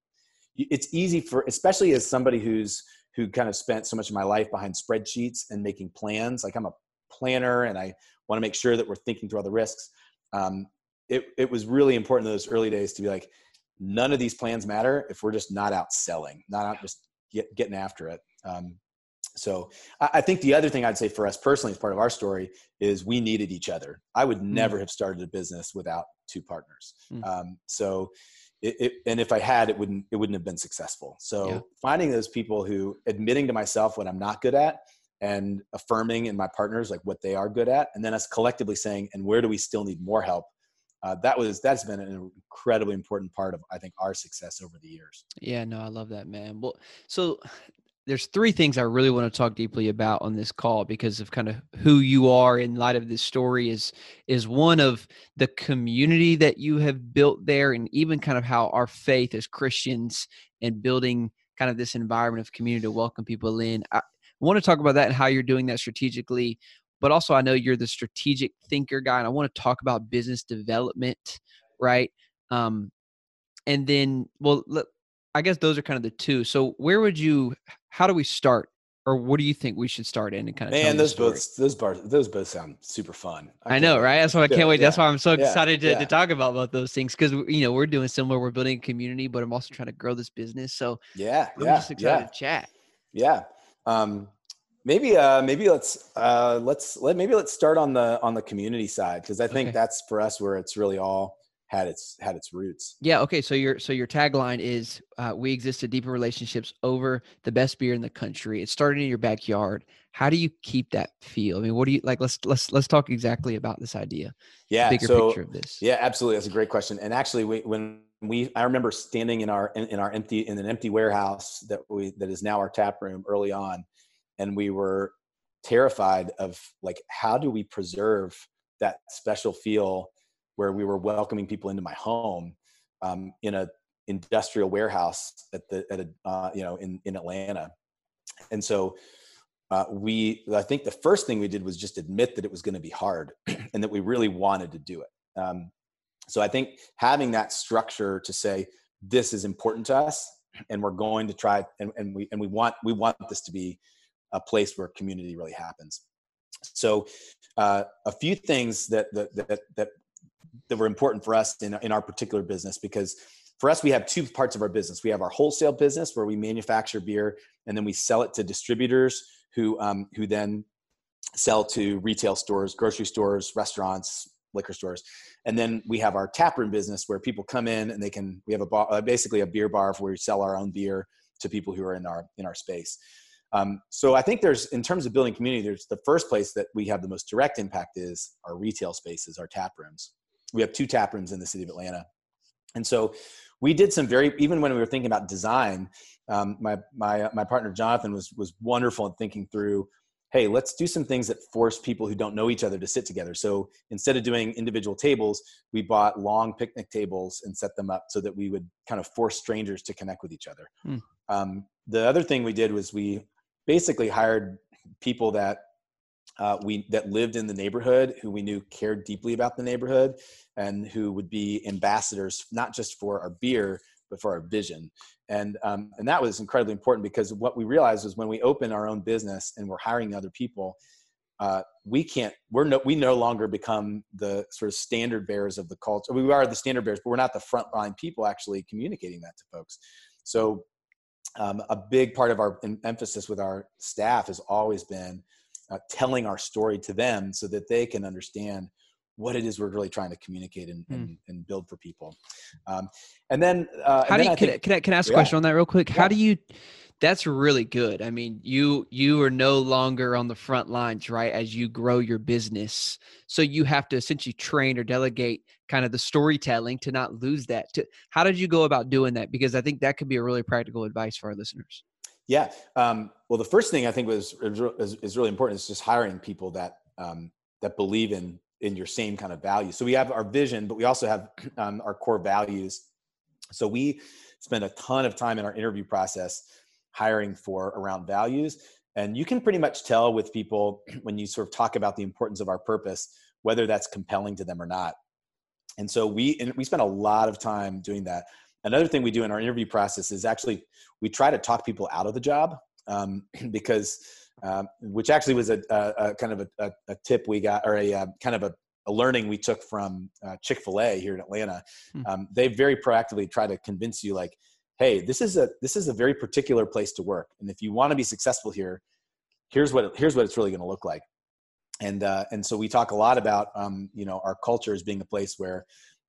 Speaker 1: It's easy for, especially as somebody who's who kind of spent so much of my life behind spreadsheets and making plans. Like I'm a planner and I want to make sure that we're thinking through all the risks. Um, it, it was really important in those early days to be like, none of these plans matter if we're just not out selling, not out just get, getting after it. Um, so I, I think the other thing I'd say for us personally, as part of our story, is we needed each other. I would never have started a business without two partners.
Speaker 2: Mm.
Speaker 1: Um, so it, it, and if I had, it wouldn't it wouldn't have been successful. So
Speaker 2: Yeah.
Speaker 1: finding those people who admitting to myself what I'm not good at and affirming in my partners like what they are good at and then us collectively saying and where do we still need more help uh, that was that's been an incredibly important part of i think our success over the years
Speaker 2: Yeah, no, I love that, man. Well, so there's three things I really want to talk deeply about on this call because of kind of who you are in light of this story is is one of the community that you have built there and even kind of how our faith as Christians and building kind of this environment of community to welcome people in. I want to talk about that and how you're doing that strategically, but also I know you're the strategic thinker guy and I want to talk about business development, right? Um and then well I guess those are kind of the two. So where would you? How do we start, or what do you think we should start in and kind of?
Speaker 1: man those both those bars those both sound super fun
Speaker 2: I,
Speaker 1: can't
Speaker 2: know, right? That's why I can't wait. That's why I'm so
Speaker 1: Yeah,
Speaker 2: excited to,
Speaker 1: yeah.
Speaker 2: to talk about both those things because you know we're doing similar. We're building a community, but I'm also trying to grow this business. So
Speaker 1: yeah
Speaker 2: I'm
Speaker 1: yeah
Speaker 2: just excited
Speaker 1: yeah
Speaker 2: to chat.
Speaker 1: yeah um maybe uh maybe let's uh let's let maybe let's start on the on the community side because i think
Speaker 2: Okay.
Speaker 1: that's for us where it's really all had its had its roots
Speaker 2: Yeah. Okay. So your so your tagline is uh, "We exist to deepen relationships over the best beer in the country." It started in your backyard. How do you keep that feel? I mean, what do you like? Let's let's let's talk exactly about this idea.
Speaker 1: yeah
Speaker 2: bigger
Speaker 1: so
Speaker 2: picture of this.
Speaker 1: Yeah, absolutely. That's a great question. And actually, we, when we, I remember standing in our in, in our empty in an empty warehouse that we that is now our tap room early on, and we were terrified of like how do we preserve that special feel where we were welcoming people into my home um, in a industrial warehouse at the at a uh, you know in in Atlanta, and so uh, we i think the first thing we did was just admit that it was going to be hard and that we really wanted to do it. Um, so i think having that structure to say this is important to us and we're going to try and, and we and we want we want this to be a place where community really happens. So uh, a few things that that that that, that were important for us in, in our particular business because for us we have two parts of our business we have our wholesale business where we manufacture beer and then we sell it to distributors who um, who then sell to retail stores, grocery stores, restaurants, liquor stores, and then we have our taproom business where people come in and they can. We have a bar, uh, basically a beer bar where we sell our own beer to people who are in our in our space. Um, so I think there's, in terms of building community, there's the first place that we have the most direct impact is our retail spaces, our tap rooms. We have two tap rooms in the city of Atlanta, and so we did some very even when we were thinking about design. Um, my my my partner Jonathan was was wonderful in thinking through. Hey, let's do some things that force people who don't know each other to sit together. So instead of doing individual tables, we bought long picnic tables and set them up so that we would kind of force strangers to connect with each other. Hmm. Um, the other thing we did was we basically hired people that uh, we that lived in the neighborhood who we knew cared deeply about the neighborhood and who would be ambassadors not just for our beer but for our vision. And um, and that was incredibly important because what we realized was when we open our own business and we're hiring other people uh, we can't we're no we no longer become the sort of standard bearers of the culture. We are the standard bearers but we're not the frontline people actually communicating that to folks. So um, a big part of our emphasis with our staff has always been uh, telling our story to them so that they can understand what it is we're really trying to communicate and, mm. and, and, build for people. Um, and then, uh,
Speaker 2: how
Speaker 1: and
Speaker 2: do you, can, I, can, I, can I ask yeah. a question on that real quick? Yeah. How do you, that's really good. I mean, you you are no longer on the front lines, right? As you grow your business, so you have to essentially train or delegate kind of the storytelling to not lose that. To how did you go about doing that? Because I think that could be a really practical advice for our listeners.
Speaker 1: Yeah. Um, well, the first thing I think was is, is really important is just hiring people that um, that believe in in your same kind of values. So we have our vision, but we also have um, our core values. So we spend a ton of time in our interview process hiring for around values. And you can pretty much tell with people when you sort of talk about the importance of our purpose, whether that's compelling to them or not. And so we and we spend a lot of time doing that. Another thing we do in our interview process is actually we try to talk people out of the job um, because, um, which actually was a, a, a kind of a, a, tip we got or a, uh, kind of a, learning we took from uh, Chick Fil A here in Atlanta. Hmm. Um, they very proactively try to convince you like, hey this is a this is a very particular place to work and if you want to be successful here here's what here's what it's really going to look like and uh, and so we talk a lot about um, you know our culture as being a place where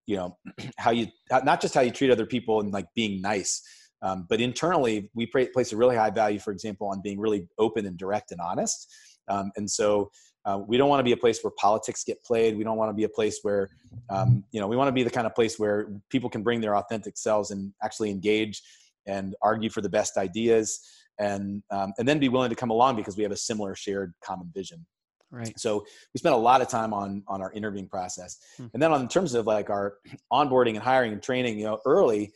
Speaker 1: you know how you not just how you treat other people and like being nice um, but internally we place a really high value for example on being really open and direct and honest um, and so uh, we don't want to be a place where politics get played. We don't want to be a place where, um, you know, we want to be the kind of place where people can bring their authentic selves and actually engage and argue for the best ideas, and um, and then be willing to come along because we have a similar shared common vision.
Speaker 2: Right.
Speaker 1: So we spent a lot of time on on our interviewing process, hmm. and then on in terms of like our onboarding and hiring and training, you know, early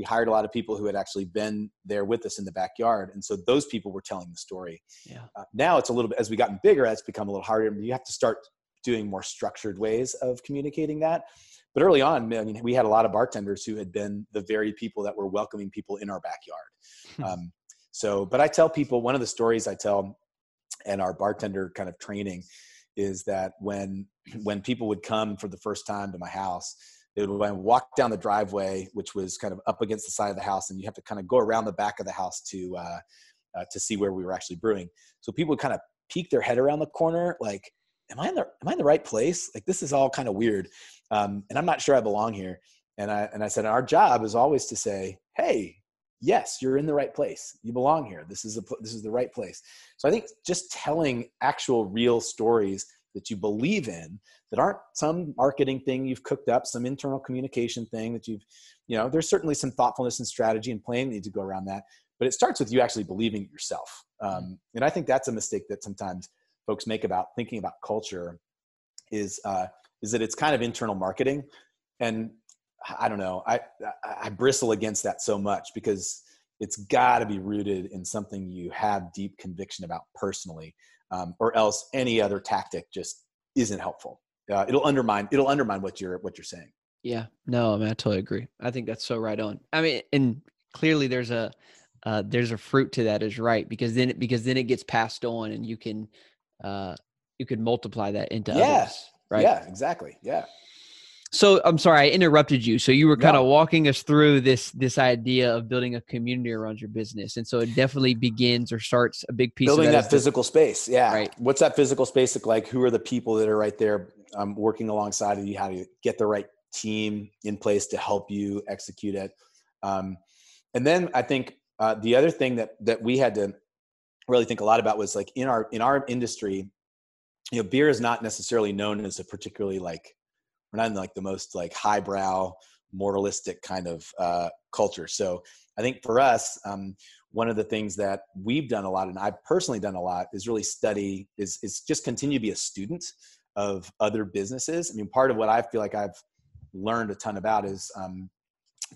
Speaker 1: we hired a lot of people who had actually been there with us in the backyard and so those people were telling the story
Speaker 2: yeah.
Speaker 1: Uh, now it's a little bit as we gotten bigger it's become a little harder you have to start doing more structured ways of communicating that but early on i mean we had a lot of bartenders who had been the very people that were welcoming people in our backyard hmm. um, so but i tell people one of the stories i tell and our bartender kind of training is that when when people would come for the first time to my house they would walk down the driveway, which was kind of up against the side of the house, and you have to kind of go around the back of the house to uh, uh, to see where we were actually brewing. So people would kind of peek their head around the corner, like, "Am I in the Am I in the right place? Like, this is all kind of weird, um, and I'm not sure I belong here." And I and I said, our job is always to say, "Hey, yes, you're in the right place. You belong here. This is a this is the right place." So I think just telling actual real stories that you believe in that aren't some marketing thing you've cooked up, some internal communication thing that you've, you know, there's certainly some thoughtfulness and strategy and planning need to go around that. But it starts with you actually believing it yourself. Mm-hmm. Um, and I think that's a mistake that sometimes folks make about thinking about culture is, uh, is that it's kind of internal marketing. And I don't know, I, I bristle against that so much because it's got to be rooted in something you have deep conviction about personally um, or else any other tactic just isn't helpful. Uh, it'll undermine it'll undermine what you're what you're saying.
Speaker 2: Yeah, no, I mean I totally agree. I think that's so right on. I mean, and clearly there's a uh, there's a fruit to that is right because then it, because then it gets passed on and you can uh, you can multiply that into
Speaker 1: yeah.
Speaker 2: others. Right.
Speaker 1: Yeah. Exactly. Yeah.
Speaker 2: So I'm sorry I interrupted you. So you were kind of walking us through this this idea of building a community around your business, and so it definitely begins or starts a big piece
Speaker 1: building
Speaker 2: of
Speaker 1: that, that physical the, space. Yeah, right. What's that physical space look like? Who are the people that are right there um, working alongside of you? How do you get the right team in place to help you execute it? Um, and then I think uh, the other thing that that we had to really think a lot about was like in our in our industry, you know, beer is not necessarily known as a particularly like we're not in like the most like highbrow moralistic kind of uh, culture. So I think for us, um, one of the things that we've done a lot, and I've personally done a lot, is really study is is just continue to be a student of other businesses. I mean, part of what I feel like I've learned a ton about is um,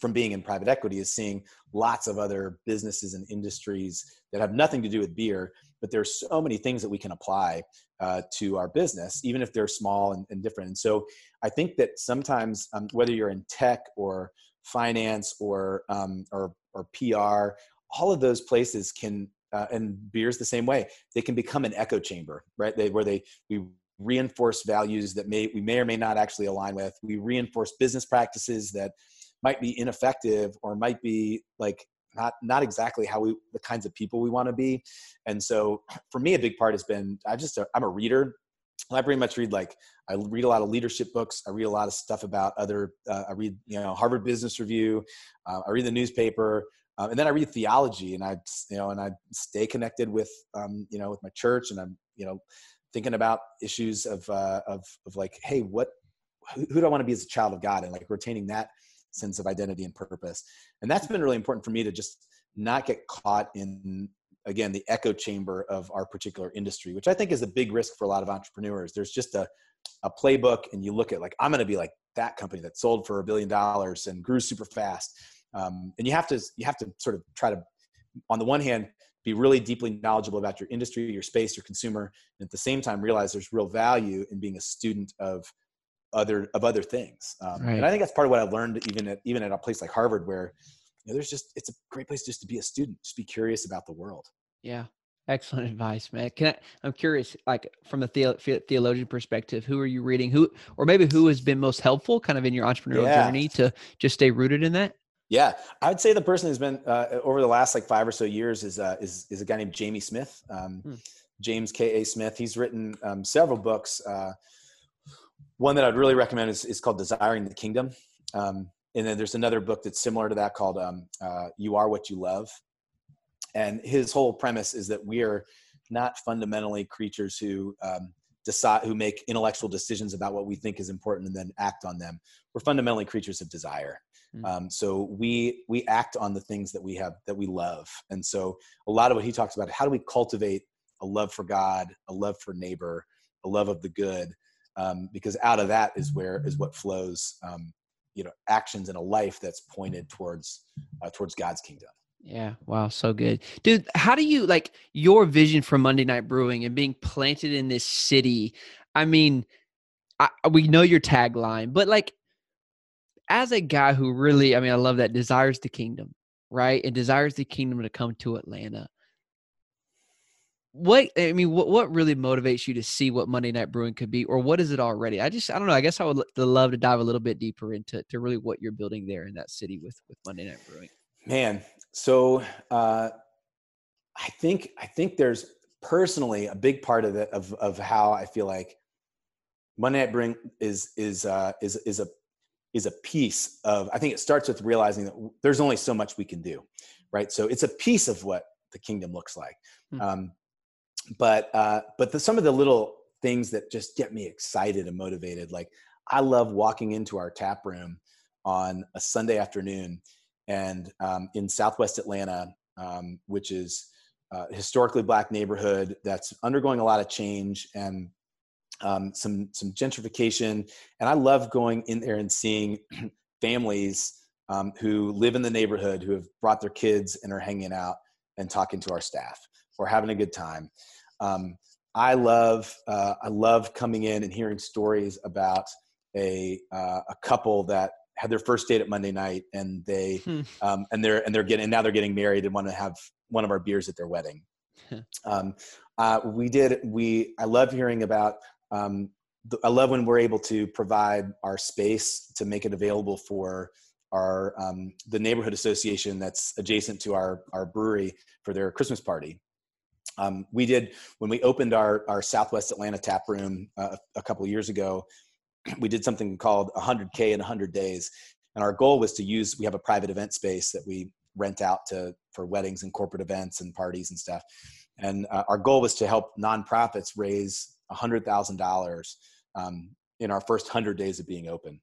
Speaker 1: from being in private equity is seeing lots of other businesses and industries that have nothing to do with beer, but there's so many things that we can apply uh, to our business, even if they're small and, and different. And so I think that sometimes, um, whether you're in tech or finance or um, or, or PR, all of those places can, uh, and beer's the same way. They can become an echo chamber, right? They, where they we reinforce values that may we may or may not actually align with. We reinforce business practices that might be ineffective or might be like not not exactly how we the kinds of people we want to be. And so for me a big part has been i just i'm a reader. I pretty much read like i read a lot of leadership books. I read a lot of stuff about other uh, i read you know harvard business review. Uh, i read the newspaper. Um, and then i read theology and i you know and i stay connected with um, you know with my church and i'm you know thinking about issues of uh, of of like hey what who, who do i want to be as a child of god? And like retaining that sense of identity and purpose. And that's been really important for me to just not get caught in again the echo chamber of our particular industry which i think is a big risk for a lot of entrepreneurs there's just a, a playbook and you look at like i'm going to be like that company that sold for a billion dollars and grew super fast um, and you have to you have to sort of try to on the one hand be really deeply knowledgeable about your industry your space your consumer and at the same time realize there's real value in being a student of other of other things. Um, right. And I think that's part of what I've learned even at even at a place like Harvard, where you know, there's just it's a great place just to be a student, just be curious about the world.
Speaker 2: Yeah, excellent advice, man. Can I, I'm curious, like from a the, theologian perspective, who are you reading? Who or maybe who has been most helpful, kind of in your entrepreneurial yeah. journey, to just stay rooted in that?
Speaker 1: Yeah, I would say the person who's been uh, over the last like five or so years is uh, is is a guy named Jamie Smith. Um, hmm. James K. A. Smith. He's written um, several books. Uh, one that I'd really recommend is, is called Desiring the Kingdom. Um, and then there's another book that's similar to that called um, uh, You Are What You Love. And his whole premise is that we are not fundamentally creatures who um, decide, who make intellectual decisions about what we think is important and then act on them. We're fundamentally creatures of desire. Mm-hmm. Um, so we we act on the things that we have that we love. And so a lot of what he talks about, how do we cultivate a love for God, a love for neighbor, a love of the good, um, because out of that is where is what flows um, you know actions in a life that's pointed towards uh, towards god's kingdom.
Speaker 2: Yeah. Wow. So good. Dude how do you like your vision for monday night brewing and being planted in this city i mean I, we know your tagline but like as a guy who really i mean i love that desires the kingdom right? And desires the kingdom to come to atlanta what I mean, what what really motivates you to see what Monday Night Brewing could be, or what is it already? I just I don't know. I guess I would love to dive a little bit deeper into to really what you're building there in that city with with Monday Night Brewing.
Speaker 1: Man, so uh, I think I think there's personally a big part of it of of how I feel like Monday Night Brewing is is uh, is is a is a piece of. I think it starts with realizing that there's only so much we can do, right? So it's a piece of what the kingdom looks like. Hmm. Um, but uh, but the, some of the little things that just get me excited and motivated, like I love walking into our tap room on a Sunday afternoon, and um, in Southwest Atlanta, um, which is a historically black neighborhood that's undergoing a lot of change and um, some some gentrification. And I love going in there and seeing families um, who live in the neighborhood who have brought their kids and are hanging out and talking to our staff or having a good time. Um, I love uh, I love coming in and hearing stories about a uh, a couple that had their first date at Monday night and they hmm. um, and they're and they're getting and now they're getting married and want to have one of our beers at their wedding. um, uh, we did we I love hearing about um, the, I love when we're able to provide our space to make it available for our um, the neighborhood association that's adjacent to our our brewery for their Christmas party. Um, we did when we opened our our Southwest Atlanta tap room uh, a couple years ago. We did something called 100K in 100 days, and our goal was to use. We have a private event space that we rent out to for weddings and corporate events and parties and stuff. And uh, our goal was to help nonprofits raise $100,000 um, in our first 100 days of being open.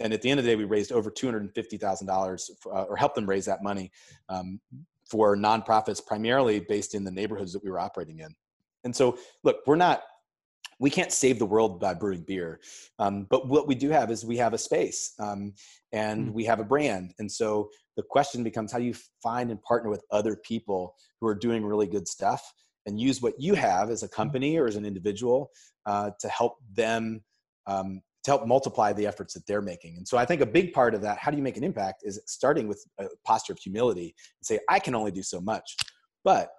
Speaker 1: And at the end of the day, we raised over $250,000 uh, or helped them raise that money um, for nonprofits, primarily based in the neighborhoods that we were operating in. And so, look, we're not we can't save the world by brewing beer um, but what we do have is we have a space um, and mm. we have a brand and so the question becomes how do you find and partner with other people who are doing really good stuff and use what you have as a mm. company or as an individual uh, to help them um, to help multiply the efforts that they're making and so i think a big part of that how do you make an impact is starting with a posture of humility and say i can only do so much but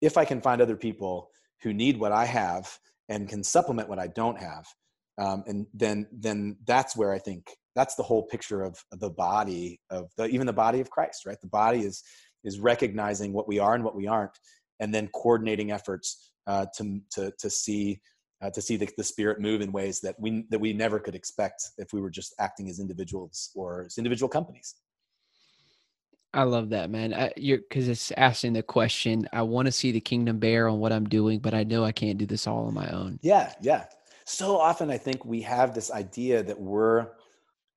Speaker 1: if i can find other people who need what i have and can supplement what I don't have, um, and then then that's where I think that's the whole picture of the body of the even the body of Christ, right? The body is is recognizing what we are and what we aren't, and then coordinating efforts uh, to to to see uh, to see the, the spirit move in ways that we that we never could expect if we were just acting as individuals or as individual companies.
Speaker 2: I love that, man. I, you're because it's asking the question. I want to see the kingdom bear on what I'm doing, but I know I can't do this all on my own.
Speaker 1: Yeah, yeah. So often, I think we have this idea that we're,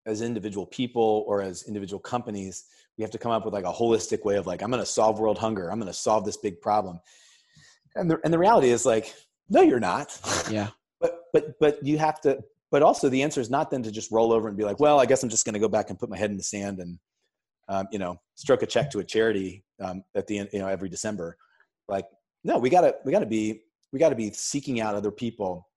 Speaker 1: as individual people or as individual companies, we have to come up with like a holistic way of like, I'm going to solve world hunger. I'm going to solve this big problem. And the and the reality is like, no, you're not.
Speaker 2: Yeah.
Speaker 1: but but but you have to. But also, the answer is not then to just roll over and be like, well, I guess I'm just going to go back and put my head in the sand and um, you know, stroke a check to a charity um, at the end, you know, every December. Like, no, we gotta, we gotta be, we gotta be seeking out other people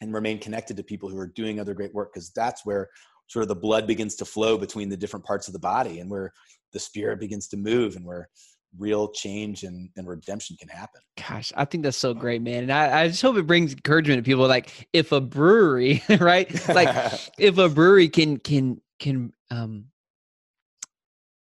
Speaker 1: and remain connected to people who are doing other great work because that's where sort of the blood begins to flow between the different parts of the body and where the spirit begins to move and where real change and, and redemption can happen.
Speaker 2: Gosh, I think that's so great, man. And I, I just hope it brings encouragement to people. Like if a brewery, right? Like if a brewery can can can um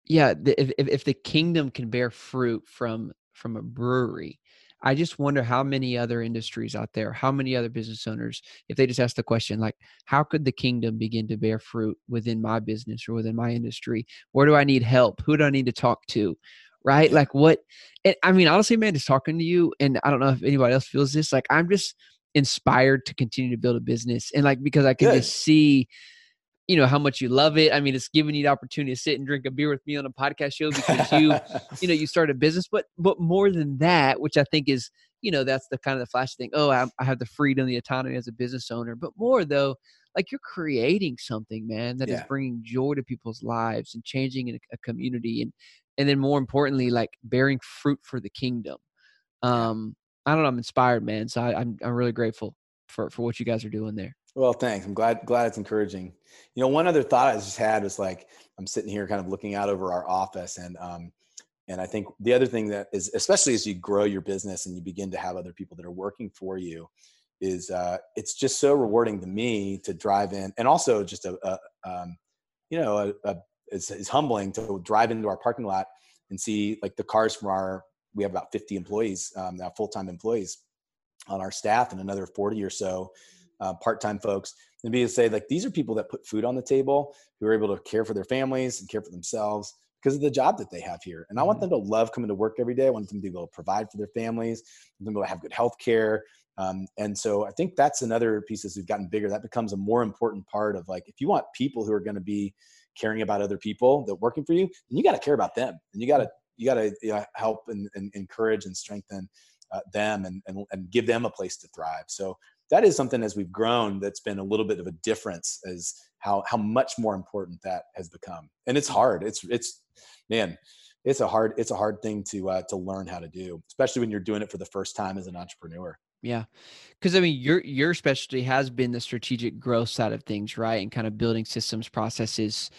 Speaker 2: yeah the, if, if the kingdom can bear fruit from from a brewery i just wonder how many other industries out there how many other business owners if they just ask the question like how could the kingdom begin to bear fruit within my business or within my industry where do i need help who do i need to talk to right like what and, i mean honestly man just talking to you and i don't know if anybody else feels this like i'm just inspired to continue to build a business and like because i can Good. just see you know how much you love it. I mean, it's giving you the opportunity to sit and drink a beer with me on a podcast show because you, you know, you started a business. But but more than that, which I think is, you know, that's the kind of the flash thing. Oh, I, I have the freedom, the autonomy as a business owner. But more though, like you're creating something, man, that yeah. is bringing joy to people's lives and changing a, a community, and and then more importantly, like bearing fruit for the kingdom. Um, I don't know. I'm inspired, man. So I, I'm I'm really grateful for for what you guys are doing there.
Speaker 1: Well, thanks. I'm glad glad it's encouraging. You know, one other thought I just had was like I'm sitting here kind of looking out over our office and um and I think the other thing that is especially as you grow your business and you begin to have other people that are working for you is uh it's just so rewarding to me to drive in and also just a, a um you know a, a it's, it's humbling to drive into our parking lot and see like the cars from our we have about 50 employees um, now full-time employees on our staff and another 40 or so uh, part-time folks. And be to say like these are people that put food on the table who are able to care for their families and care for themselves because of the job that they have here. And i want mm-hmm. them to love coming to work every day. I want them to be able to provide for their families. Them to have good health care. Um, and so i think that's another piece as we've gotten bigger. That becomes a more important part of like if you want people who are going to be caring about other people that working for you then you got to care about them and you got to you got to you know, help and, and, encourage and strengthen uh, them and, and, and give them a place to thrive. So that is something as we've grown that's been a little bit of a difference as how how much more important that has become. And it's hard. It's it's man it's a hard it's a hard thing to uh, to learn how to do especially when you're doing it for the first time as an entrepreneur
Speaker 2: yeah because i mean your your specialty has been the strategic growth side of things right and kind of building systems processes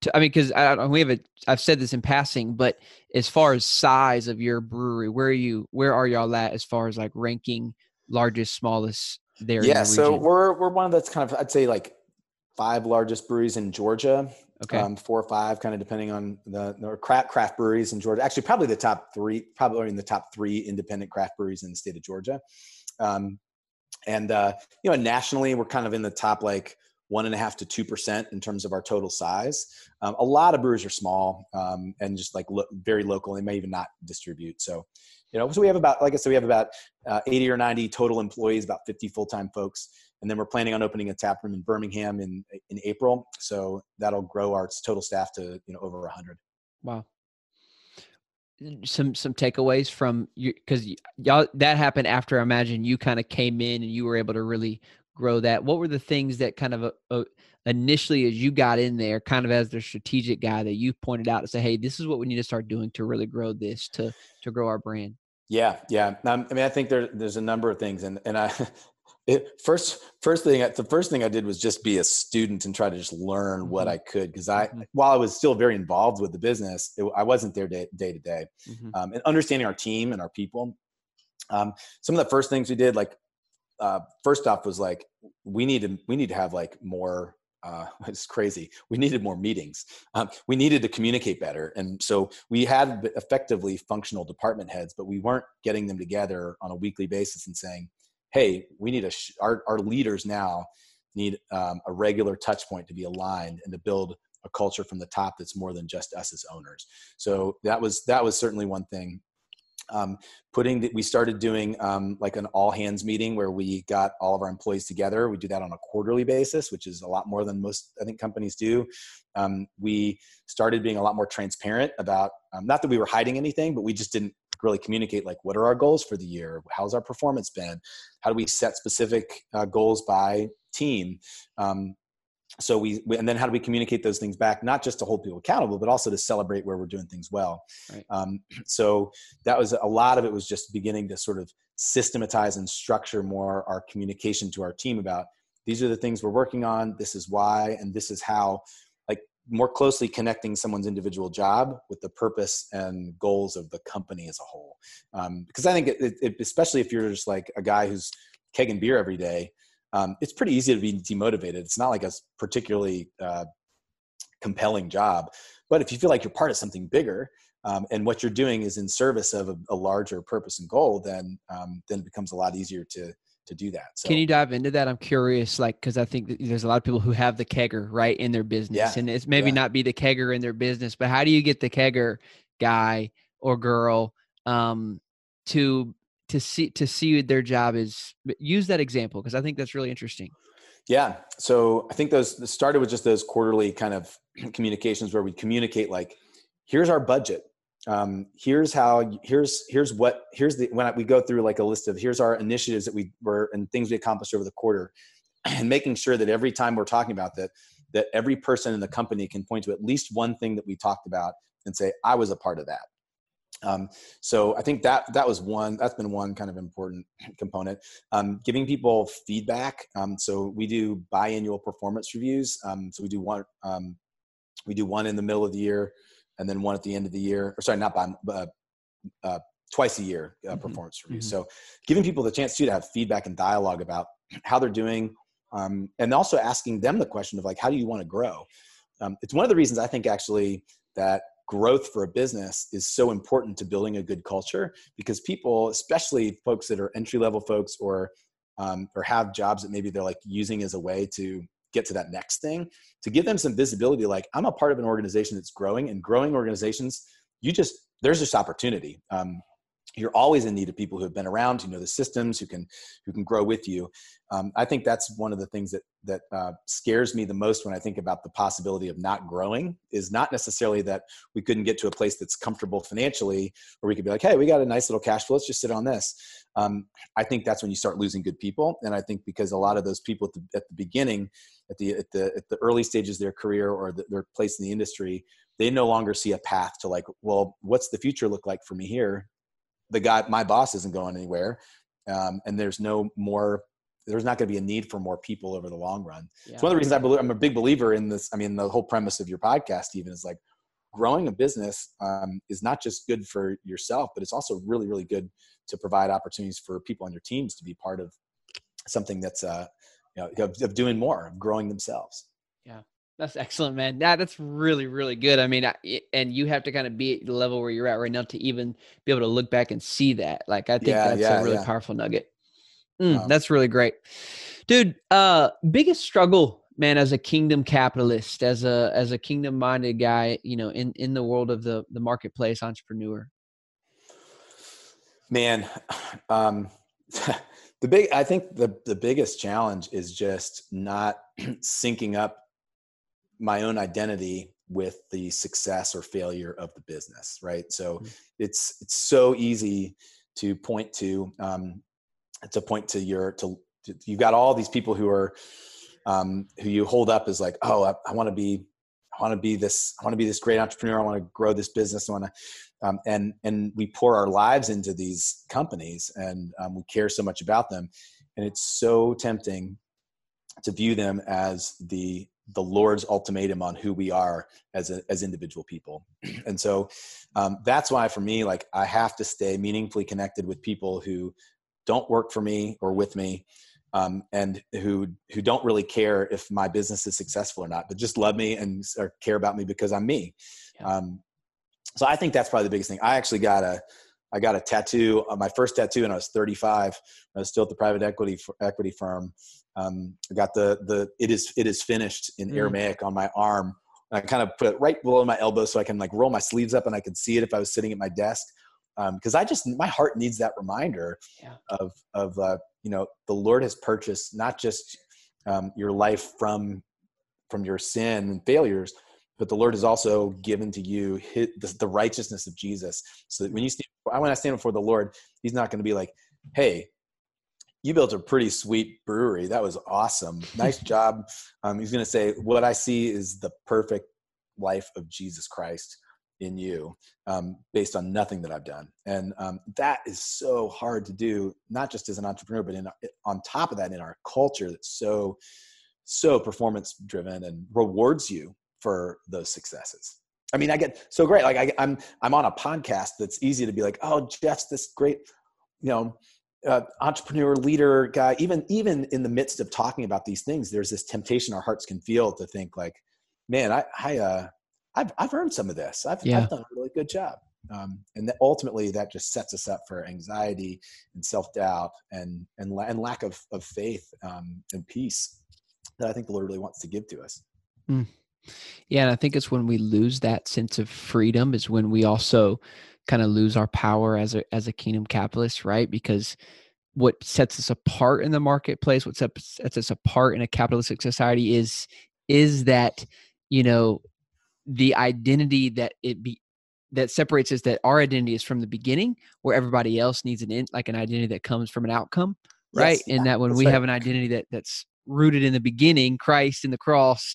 Speaker 2: to, i mean because we have a i've said this in passing but as far as size of your brewery where are you where are y'all at as far as like ranking largest smallest there?
Speaker 1: Yeah, so we're we're one of that's kind of I'd say like five largest breweries in Georgia.
Speaker 2: Okay,
Speaker 1: um, four or five, kind of depending on the, the craft craft breweries in Georgia. Actually, probably the top three, probably in the top three independent craft breweries in the state of Georgia. Um, and uh, you know, nationally, we're kind of in the top like one and a half to two percent in terms of our total size. Um, a lot of breweries are small um, and just like lo- very local. They may even not distribute. So, you know, so we have about, like I said, we have about uh, 80 or 90 total employees, about 50 full-time folks, and then we're planning on opening a tap room in Birmingham in in April. So that'll grow our total staff to you know over 100.
Speaker 2: Wow some some takeaways from you because y'all that happened after I imagine you kind of came in and you were able to really grow that. What were the things that kind of uh, uh, initially as you got in there, kind of as the strategic guy that you pointed out to say, hey, this is what we need to start doing to really grow this to to grow our brand.
Speaker 1: Yeah, yeah. I mean, I think there, there's a number of things, and and I it, first first thing the first thing I did was just be a student and try to just learn mm-hmm. what I could because I mm-hmm. while I was still very involved with the business, it, I wasn't there day, day to day. Mm-hmm. Um, and understanding our team and our people. Um, some of the first things we did, like uh, first off, was like we need to we need to have like more. Uh, it's crazy. We needed more meetings. Um, we needed to communicate better, and so we had effectively functional department heads, but we weren't getting them together on a weekly basis and saying, hey, we need a sh- our our leaders now need um, a regular touch point to be aligned and to build a culture from the top that's more than just us as owners. So that was that was certainly one thing. Um, putting we started doing um, like an all hands meeting where we got all of our employees together. We do that on a quarterly basis, which is a lot more than most I think companies do. Um, we started being a lot more transparent about um, not that we were hiding anything, but we just didn't really communicate like what are our goals for the year? How's our performance been? How do we set specific uh, goals by team? Um, so we, we, and then how do we communicate those things back not just to hold people accountable but also to celebrate where we're doing things well. Right. um, so that was a lot of it was just beginning to sort of systematize and structure more our communication to our team about these are the things we're working on. This is why and this is how more closely connecting someone's individual job with the purpose and goals of the company as a whole. Um, because I think, it, it, especially if you're just like a guy who's kegging beer every day, um, it's pretty easy to be demotivated. It's not like a particularly uh, compelling job. But if you feel like you're part of something bigger, um, and what you're doing is in service of a, a larger purpose and goal, then um, then it becomes a lot easier to to do that. So,
Speaker 2: Can you dive into that? I'm curious, like, because I think there's a lot of people who have the kegger right in their business, yeah. and it's maybe yeah. not be the kegger in their business, but how do you get the kegger guy or girl um, to to see to see their job is use that example because I think that's really interesting.
Speaker 1: Yeah, so I think those started with just those quarterly kind of communications where we communicate like, here's our budget um, here's how here's here's what here's the when I, we go through like a list of here's our initiatives that we were and things we accomplished over the quarter and making sure that every time we're talking about that that every person in the company can point to at least one thing that we talked about and say i was a part of that. Um, so i think that that was one that's been one kind of important component. Um, giving people feedback um, so we do biannual performance reviews. Um, so we do one um, we do one in the middle of the year and then one at the end of the year. Or sorry, not by uh, uh, twice a year uh, mm-hmm. performance review. Mm-hmm. So giving people the chance too to have feedback and dialogue about how they're doing, um, and also asking them the question of like, how do you want to grow? Um, it's one of the reasons I think actually that growth for a business is so important to building a good culture because people, especially folks that are entry level folks or um, or have jobs that maybe they're like using as a way to get to that next thing to give them some visibility like i'm a part of an organization that's growing and growing organizations you just there's just opportunity. Um, you're always in need of people who have been around who know the systems who can who can grow with you. Um, i think that's one of the things that that uh, scares me the most when i think about the possibility of not growing is not necessarily that we couldn't get to a place that's comfortable financially where we could be like hey we got a nice little cash flow let's just sit on this um, i think that's when you start losing good people and i think because a lot of those people at the, at the beginning at the at the at the early stages of their career or the, their place in the industry they no longer see a path to like well what's the future look like for me here the guy my boss isn't going anywhere um, and there's no more there's not going to be a need for more people over the long run yeah. it's one of the reasons i believe i'm a big believer in this i mean the whole premise of your podcast even is like growing a business um, is not just good for yourself but it's also really really good to provide opportunities for people on your teams to be part of something that's uh, you know, of, of doing more of growing themselves
Speaker 2: yeah that's excellent, man. Yeah, that's really, really good. I mean, I, and you have to kind of be at the level where you're at right now to even be able to look back and see that. Like, I think yeah, that's yeah, a really yeah. powerful nugget. Mm, That's really great, dude. Uh, biggest struggle man, as a kingdom capitalist, as a as a kingdom minded guy, you know, in in the world of the the marketplace entrepreneur?
Speaker 1: Man, um, the big I think the the biggest challenge is just not syncing up my own identity with the success or failure of the business right so mm-hmm. it's it's so easy to point to um, to point to your to, to you've got all these people who are um, who you hold up as like oh i, I want to be i want to be this i want to be this great entrepreneur. I want to grow this business. I want to um, and and we pour our lives into these companies and um, we care so much about them. And it's so tempting to view them as the the Lord's ultimatum on who we are as a, as individual people, and so um, that's why for me, like I have to stay meaningfully connected with people who don't work for me or with me, um, and who who don't really care if my business is successful or not, but just love me and or care about me because I'm me. Yeah. Um, so I think that's probably the biggest thing. I actually got a I got a tattoo, uh, my first tattoo, when I was 35. I was still at the private equity equity firm. Um, I got the the it is it is finished in mm. Aramaic on my arm. And I kind of put it right below my elbow so I can like roll my sleeves up and I can see it if I was sitting at my desk. Because um, I just my heart needs that reminder yeah. of of uh, you know the Lord has purchased not just um, your life from from your sin and failures, but the Lord has also given to you his, the, the, righteousness of Jesus. So that when you stand, when I stand before the Lord, He's not going to be like, "Hey, you built a pretty sweet brewery. That was awesome. Nice job." Um, he's going to say, "What I see is the perfect life of Jesus Christ in you, um, based on nothing that I've done." And um, that is so hard to do, not just as an entrepreneur, but in on top of that, in our culture that's so so performance driven and rewards you for those successes. I mean, I get so great. Like I, am I'm, I'm on a podcast that's easy to be like, oh, Jeff's this great, you know, uh, entrepreneur, leader guy. Even even in the midst of talking about these things, there's this temptation our hearts can feel to think like, man, I I uh, I've I've earned some of this. I've, yeah. I've done a really good job. Um, and that ultimately that just sets us up for anxiety and self-doubt and and, and lack of, of faith um, and peace that I think the Lord really wants to give to us. Mm.
Speaker 2: Yeah, and I think it's when we lose that sense of freedom is when we also kind of lose our power as a as a kingdom capitalist, right? Because what sets us apart in the marketplace, what sets, sets us apart in a capitalistic society is is that you know the identity that it be that separates us that our identity is from the beginning where everybody else needs an in, like an identity that comes from an outcome right yes, and that when we right. have an identity that that's rooted in the beginning christ in the cross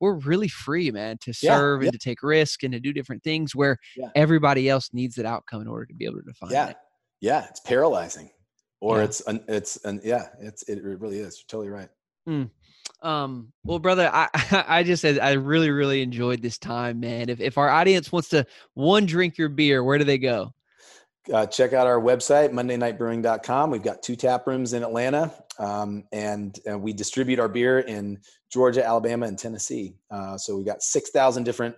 Speaker 2: we're really free, man, to serve yeah, and to take risk and to do different things where yeah. everybody else needs that outcome in order to be able to define
Speaker 1: yeah.
Speaker 2: it.
Speaker 1: Yeah, it's paralyzing, or it's an, it's an yeah, it's it really is. You're totally right. Mm.
Speaker 2: Um, well, brother, I I just said I really really enjoyed this time, man. If if our audience wants to one drink your beer, where do they go?
Speaker 1: Uh, check out our website, mondaynightbrewing.com. We've got two tap rooms in Atlanta, um, and, and, we distribute our beer in Georgia, Alabama, and Tennessee. Uh, so we've got 6,000 different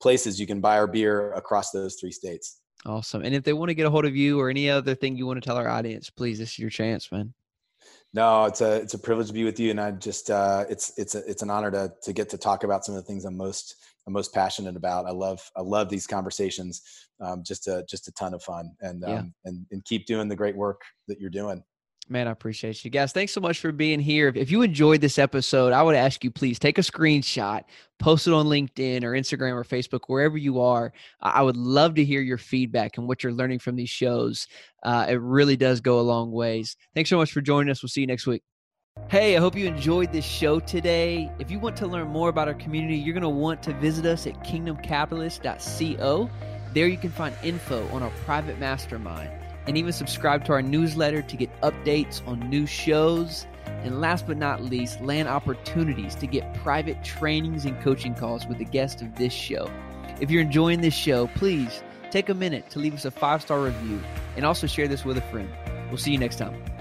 Speaker 1: places you can buy our beer across those three states.
Speaker 2: Awesome. And if they want to get a hold of you or any other thing you want to tell our audience, please, this is your chance, man.
Speaker 1: No, it's a it's a privilege to be with you, and I just uh, it's it's a, it's an honor to to get to talk about some of the things I'm most I'm most passionate about. I love I love these conversations. Um, just a just a ton of fun, and um, yeah. and and keep doing the great work that you're doing.
Speaker 2: Man, I appreciate you guys. Thanks so much for being here. If you enjoyed this episode, I would ask you please take a screenshot, post it on LinkedIn or Instagram or Facebook, wherever you are. I would love to hear your feedback and what you're learning from these shows. Uh, it really does go a long ways. Thanks so much for joining us. We'll see you next week. Hey, I hope you enjoyed this show today. If you want to learn more about our community, you're going to want to visit us at kingdomcapitalist.co. There you can find info on our private mastermind and even subscribe to our newsletter to get updates on new shows. And last but not least, land opportunities to get private trainings and coaching calls with the guest of this show. If you're enjoying this show, please take a minute to leave us a five star review and also share this with a friend. We'll see you next time.